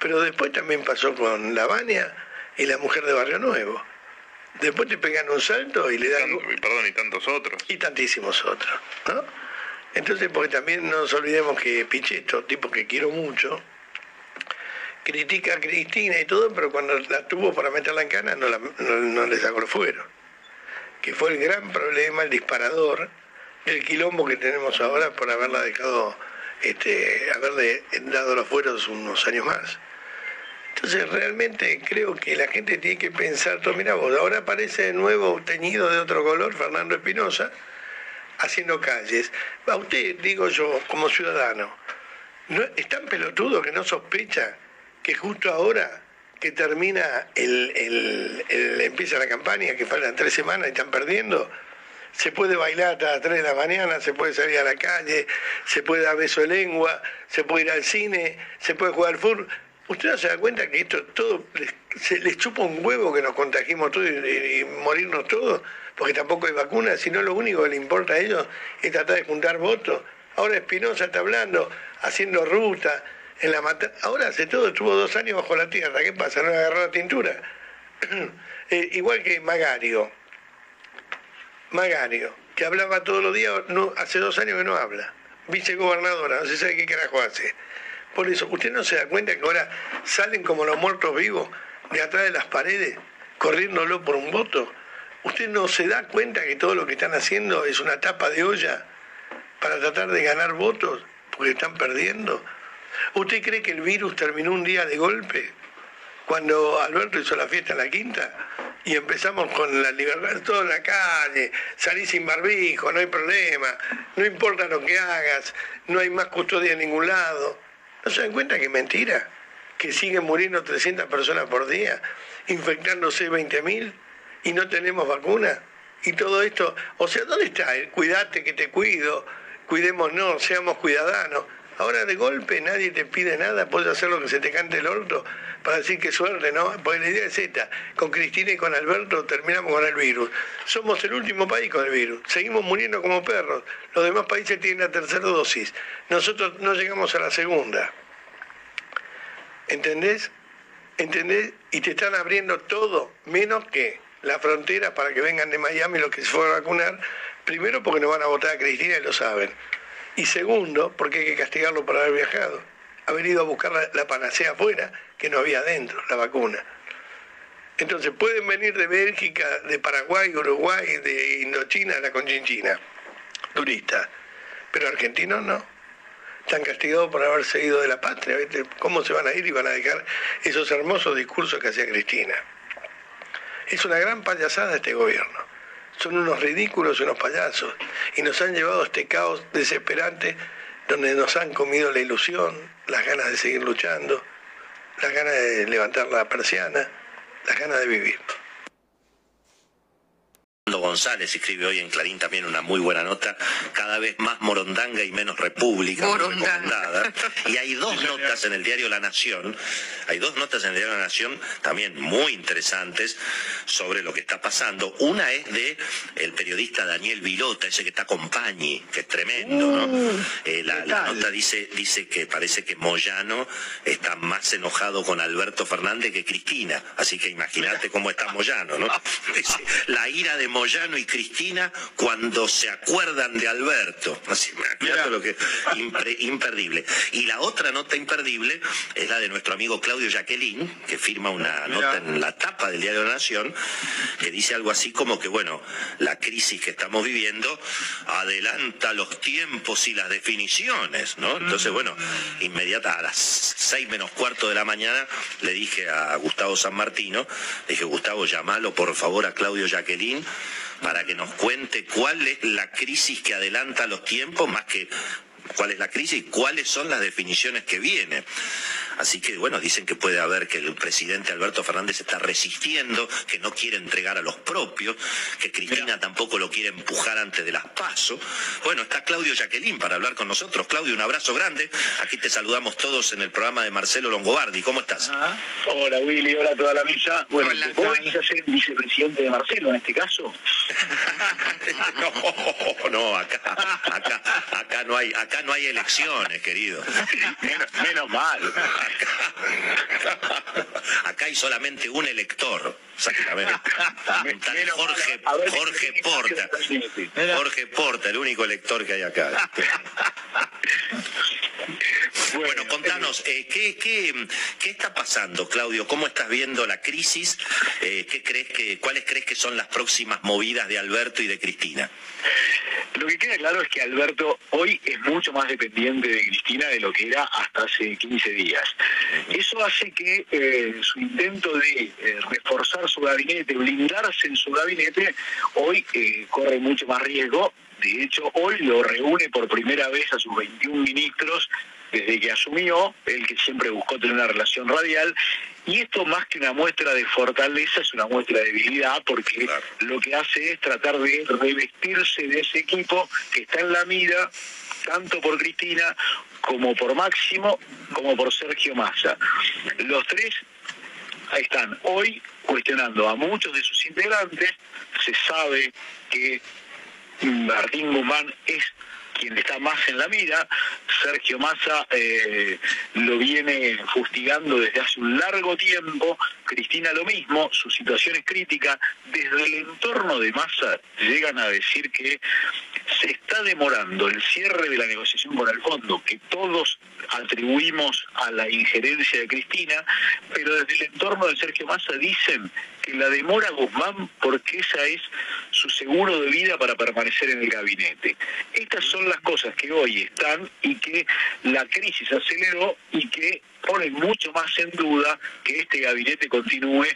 pero después también pasó con Lavania y la mujer de Barrio Nuevo. Después te pegan un salto y le dan... Y, perdón, y tantos otros. Y tantísimos otros, ¿no? Entonces, porque también no nos olvidemos que Pichetto, tipo que quiero mucho, critica a Cristina y todo, pero cuando la tuvo para meterla en cana no, no le sacó el fuero. Que fue el gran problema, el disparador, el quilombo que tenemos ahora por haberla dejado, este, haberle dado los fueros unos años más. Entonces realmente creo que la gente tiene que pensar, mira vos, ahora aparece de nuevo teñido de otro color Fernando Espinosa haciendo calles. A usted, digo yo, como ciudadano, ¿no, ¿es tan pelotudo que no sospecha que justo ahora que termina el, el, empieza la campaña, que faltan tres semanas y están perdiendo, se puede bailar hasta las 3 de la mañana, se puede salir a la calle, se puede dar beso de lengua, se puede ir al cine, se puede jugar al fútbol. ¿Usted no se da cuenta que esto todo se les chupa un huevo que nos contagiemos todos y, morirnos todos? Porque tampoco hay vacunas, sino lo único que le importa a ellos es tratar de juntar votos. Ahora Espinosa está hablando, haciendo ruta, en la mata ahora hace todo, estuvo dos años bajo la tierra, ¿qué pasa? ¿No agarró la tintura? (clears throat) Eh, igual que Magario, Magario, que hablaba todos los días, hace dos años que no habla. Vicegobernadora, no se sabe qué carajo hace. Por eso, ¿usted no se da cuenta que ahora salen como los muertos vivos de atrás de las paredes, corriéndolo por un voto? ¿Usted no se da cuenta que todo lo que están haciendo es una tapa de olla para tratar de ganar votos porque están perdiendo? ¿Usted cree que el virus terminó un día de golpe? Cuando Alberto hizo la fiesta en la quinta, y empezamos con la libertad, todo en la calle, salís sin barbijo, no hay problema, no importa lo que hagas, no hay más custodia en ningún lado. ¿No se dan cuenta que es mentira? Que siguen muriendo 300 personas por día, infectándose 20.000 y no tenemos vacuna. Y todo esto, o sea, ¿dónde está el cuidate que te cuido? Cuidémonos, seamos cuidadanos. Ahora de golpe nadie te pide nada, puedes hacer lo que se te cante el orto para decir que suerte, ¿no? Porque la idea es esta, con Cristina y con Alberto terminamos con el virus. Somos el último país con el virus, seguimos muriendo como perros, los demás países tienen la tercera dosis, nosotros no llegamos a la segunda. ¿Entendés? ¿Entendés? Y te están abriendo todo, menos que la frontera para que vengan de Miami los que se fueron a vacunar, primero porque no van a votar a Cristina y lo saben. Y segundo, porque hay que castigarlo por haber viajado haber ido a buscar la, panacea afuera que no había dentro, la vacuna. Entonces pueden venir de Bélgica, de Paraguay, Uruguay, de Indochina, la Conchinchina, turistas, pero argentinos no. Están castigados por haberse ido de la patria. ¿viste? ¿Cómo se van a ir y van a dejar esos hermosos discursos que hacía Cristina? Es una gran payasada este gobierno. Son unos ridículos unos payasos. Y nos han llevado a este caos desesperante donde nos han comido la ilusión, las ganas de seguir luchando, las ganas de levantar la persiana, las ganas de vivir. González escribe hoy en Clarín también una muy buena nota, cada vez más morondanga y menos república Morondanga. Y hay dos (laughs) notas en el diario La Nación, hay dos notas en el diario La Nación también muy interesantes sobre lo que está pasando. Una es de el periodista Daniel Vilota, ese que está con Pañi, que es tremendo, ¿no? Eh, la, la nota dice, dice que parece que Moyano está más enojado con Alberto Fernández que Cristina, así que imagínate cómo está Moyano, ¿no? (laughs) Dice, la ira de Moyano y Cristina cuando se acuerdan de Alberto. Así, lo que impre- imperdible. Y la otra nota imperdible es la de nuestro amigo Claudio Jacqueline, que firma una nota en la tapa del Diario de la Nación, que dice algo así como que, bueno, la crisis que estamos viviendo adelanta los tiempos y las definiciones, ¿no? Entonces, bueno, inmediata a las seis menos cuarto de la mañana le dije a Gustavo San Martino, le dije, Gustavo, llamalo por favor a Claudio Jacqueline para que nos cuente cuál es la crisis que adelanta los tiempos, más que cuál es la crisis cuáles son las definiciones que vienen. Así que, bueno, dicen que puede haber que el presidente Alberto Fernández está resistiendo, que no quiere entregar a los propios, que Cristina tampoco lo quiere empujar antes de las pasos. Bueno, está Claudio Jacqueline para hablar con nosotros. Claudio, un abrazo grande. Aquí te saludamos todos en el programa de Marcelo Longobardi. ¿Cómo estás? Hola Willy, hola a toda la mesa. Bueno, ¿vos venís a ser el vicepresidente de Marcelo en este caso? (laughs) No, no, acá, hay, acá no hay elecciones, querido. Menos, mal. Acá, acá hay solamente un elector. Exactamente. Un tal Jorge, Jorge Porta. Jorge Porta, el único elector que hay acá. Bueno, contanos, eh, ¿qué, qué, qué está pasando, Claudio? ¿Cómo estás viendo la crisis? Eh, ¿qué crees que, ¿Cuáles crees que son las próximas movidas de Alberto y de Cristina? Lo que queda claro es que Alberto hoy es mucho más dependiente de Cristina de lo que era hasta hace 15 días. Eso hace que eh, su intento de eh, reforzar su gabinete, blindarse en su gabinete, hoy eh, corre mucho más riesgo. De hecho, hoy lo reúne por primera vez a sus 21 ministros desde que asumió, él que siempre buscó tener una relación radial, y esto más que una muestra de fortaleza es una muestra de debilidad porque lo que hace es tratar de revestirse de ese equipo que está en la mira tanto por Cristina como por Máximo como por Sergio Massa. Los tres están hoy cuestionando a muchos de sus integrantes, se sabe que Martín Guzmán es quien está más en la mira, Sergio Massa eh, lo viene fustigando desde hace un largo tiempo, Cristina lo mismo, su situación es crítica, desde el entorno de Massa llegan a decir que se está demorando el cierre de la negociación con el fondo, que todos atribuimos a la injerencia de Cristina, pero desde el entorno de Sergio Massa dicen que la demora Guzmán porque esa es su seguro de vida para permanecer en el gabinete. Estas son las cosas que hoy están y que la crisis aceleró y que ponen mucho más en duda que este gabinete continúe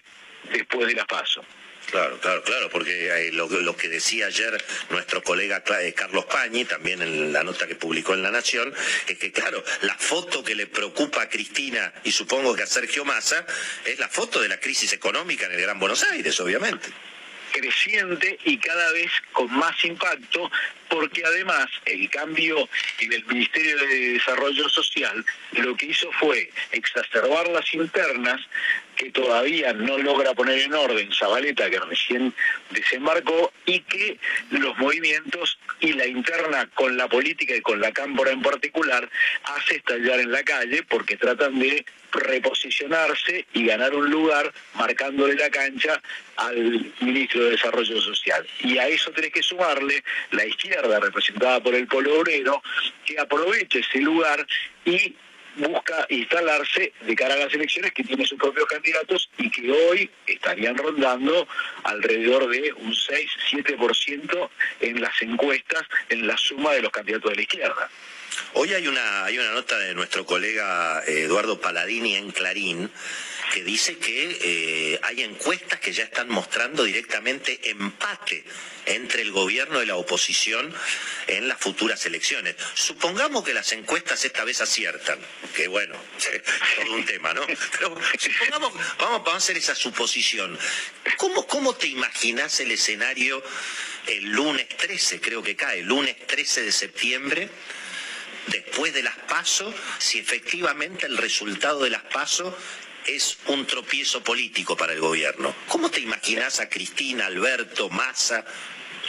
después de la paso. Claro, claro, claro, porque eh, lo, lo que decía ayer nuestro colega eh, Carlos Pañi, también en la nota que publicó en La Nación, es que claro, la foto que le preocupa a Cristina y supongo que a Sergio Massa es la foto de la crisis económica en el Gran Buenos Aires, obviamente. creciente y cada vez con más impacto, porque además el cambio en el Ministerio de Desarrollo Social lo que hizo fue exacerbar las internas que todavía no logra poner en orden Zabaleta, que recién desembarcó, y que los movimientos y la interna con la política y con la cámpora en particular hace estallar en la calle porque tratan de reposicionarse y ganar un lugar marcándole la cancha al ministro de Desarrollo Social. Y a eso tenés que sumarle la izquierda representada por el Polo Obrero, que aproveche ese lugar y busca instalarse de cara a las elecciones que tiene sus propios candidatos y que hoy estarían rondando alrededor de un 6-7% en las encuestas en la suma de los candidatos de la izquierda. Hoy hay una, hay una nota de nuestro colega eh, Eduardo Paladini en Clarín que dice que eh, hay encuestas que ya están mostrando directamente empate entre el gobierno y la oposición en las futuras elecciones. Supongamos que las encuestas esta vez aciertan, que bueno, (laughs) todo un tema, ¿no? Pero supongamos, vamos, a hacer esa suposición. ¿Cómo, cómo te imaginas el escenario el lunes 13, creo que cae, lunes 13 de septiembre? después de las pasos, si efectivamente el resultado de las pasos es un tropiezo político para el gobierno. ¿Cómo te imaginas a Cristina, Alberto, Massa,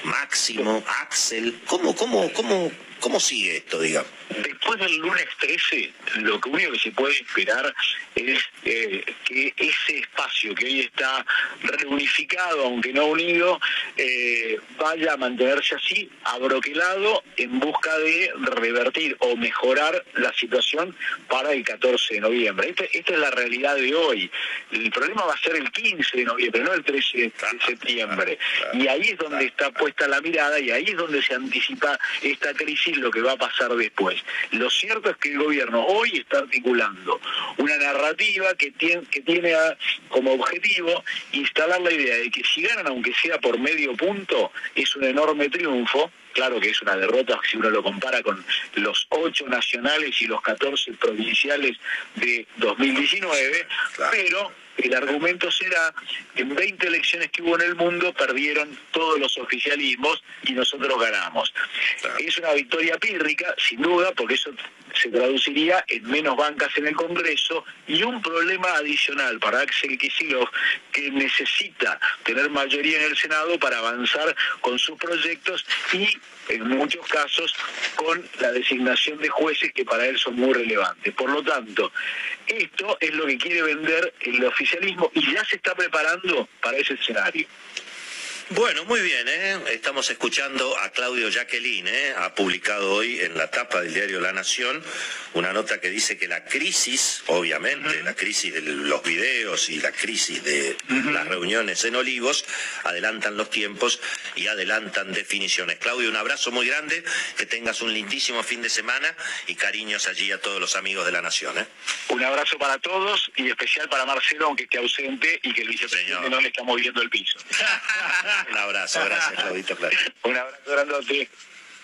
Máximo, Axel? ¿Cómo, cómo, cómo, cómo sigue esto, digamos? Después del lunes 13, lo único que se puede esperar es eh, que ese espacio que hoy está reunificado, aunque no unido, eh, vaya a mantenerse así, abroquelado, en busca de revertir o mejorar la situación para el 14 de noviembre. Este, esta es la realidad de hoy. El problema va a ser el 15 de noviembre, no el 13 de septiembre. Y ahí es donde está puesta la mirada y ahí es donde se anticipa esta crisis, lo que va a pasar después. Lo cierto es que el gobierno hoy está articulando una narrativa que tiene, que tiene como objetivo instalar la idea de que si ganan, aunque sea por medio punto, es un enorme triunfo, claro que es una derrota si uno lo compara con los ocho nacionales y los 14 provinciales de 2019, pero el argumento será que en 20 elecciones que hubo en el mundo perdieron todos los oficialismos y nosotros ganamos. Es una victoria pírrica, sin duda, porque eso se traduciría en menos bancas en el Congreso y un problema adicional para Axel Kicillof que necesita tener mayoría en el Senado para avanzar con sus proyectos y en muchos casos con la designación de jueces que para él son muy relevantes. Por lo tanto, esto es lo que quiere vender el oficialismo y ya se está preparando para ese escenario. Bueno, muy bien, ¿eh? estamos escuchando a Claudio Jacqueline, ¿eh? ha publicado hoy en la tapa del diario La Nación una nota que dice que la crisis, obviamente, la crisis de los videos y la crisis de las reuniones en Olivos, adelantan los tiempos y adelantan definiciones. Claudio, un abrazo muy grande, que tengas un lindísimo fin de semana y cariños allí a todos los amigos de La Nación. ¿eh? Un abrazo para todos y especial para Marcelo, aunque esté ausente y que el vicepresidente no le está moviendo el piso. (laughs) Un abrazo, gracias, Claudito. Un abrazo grandote.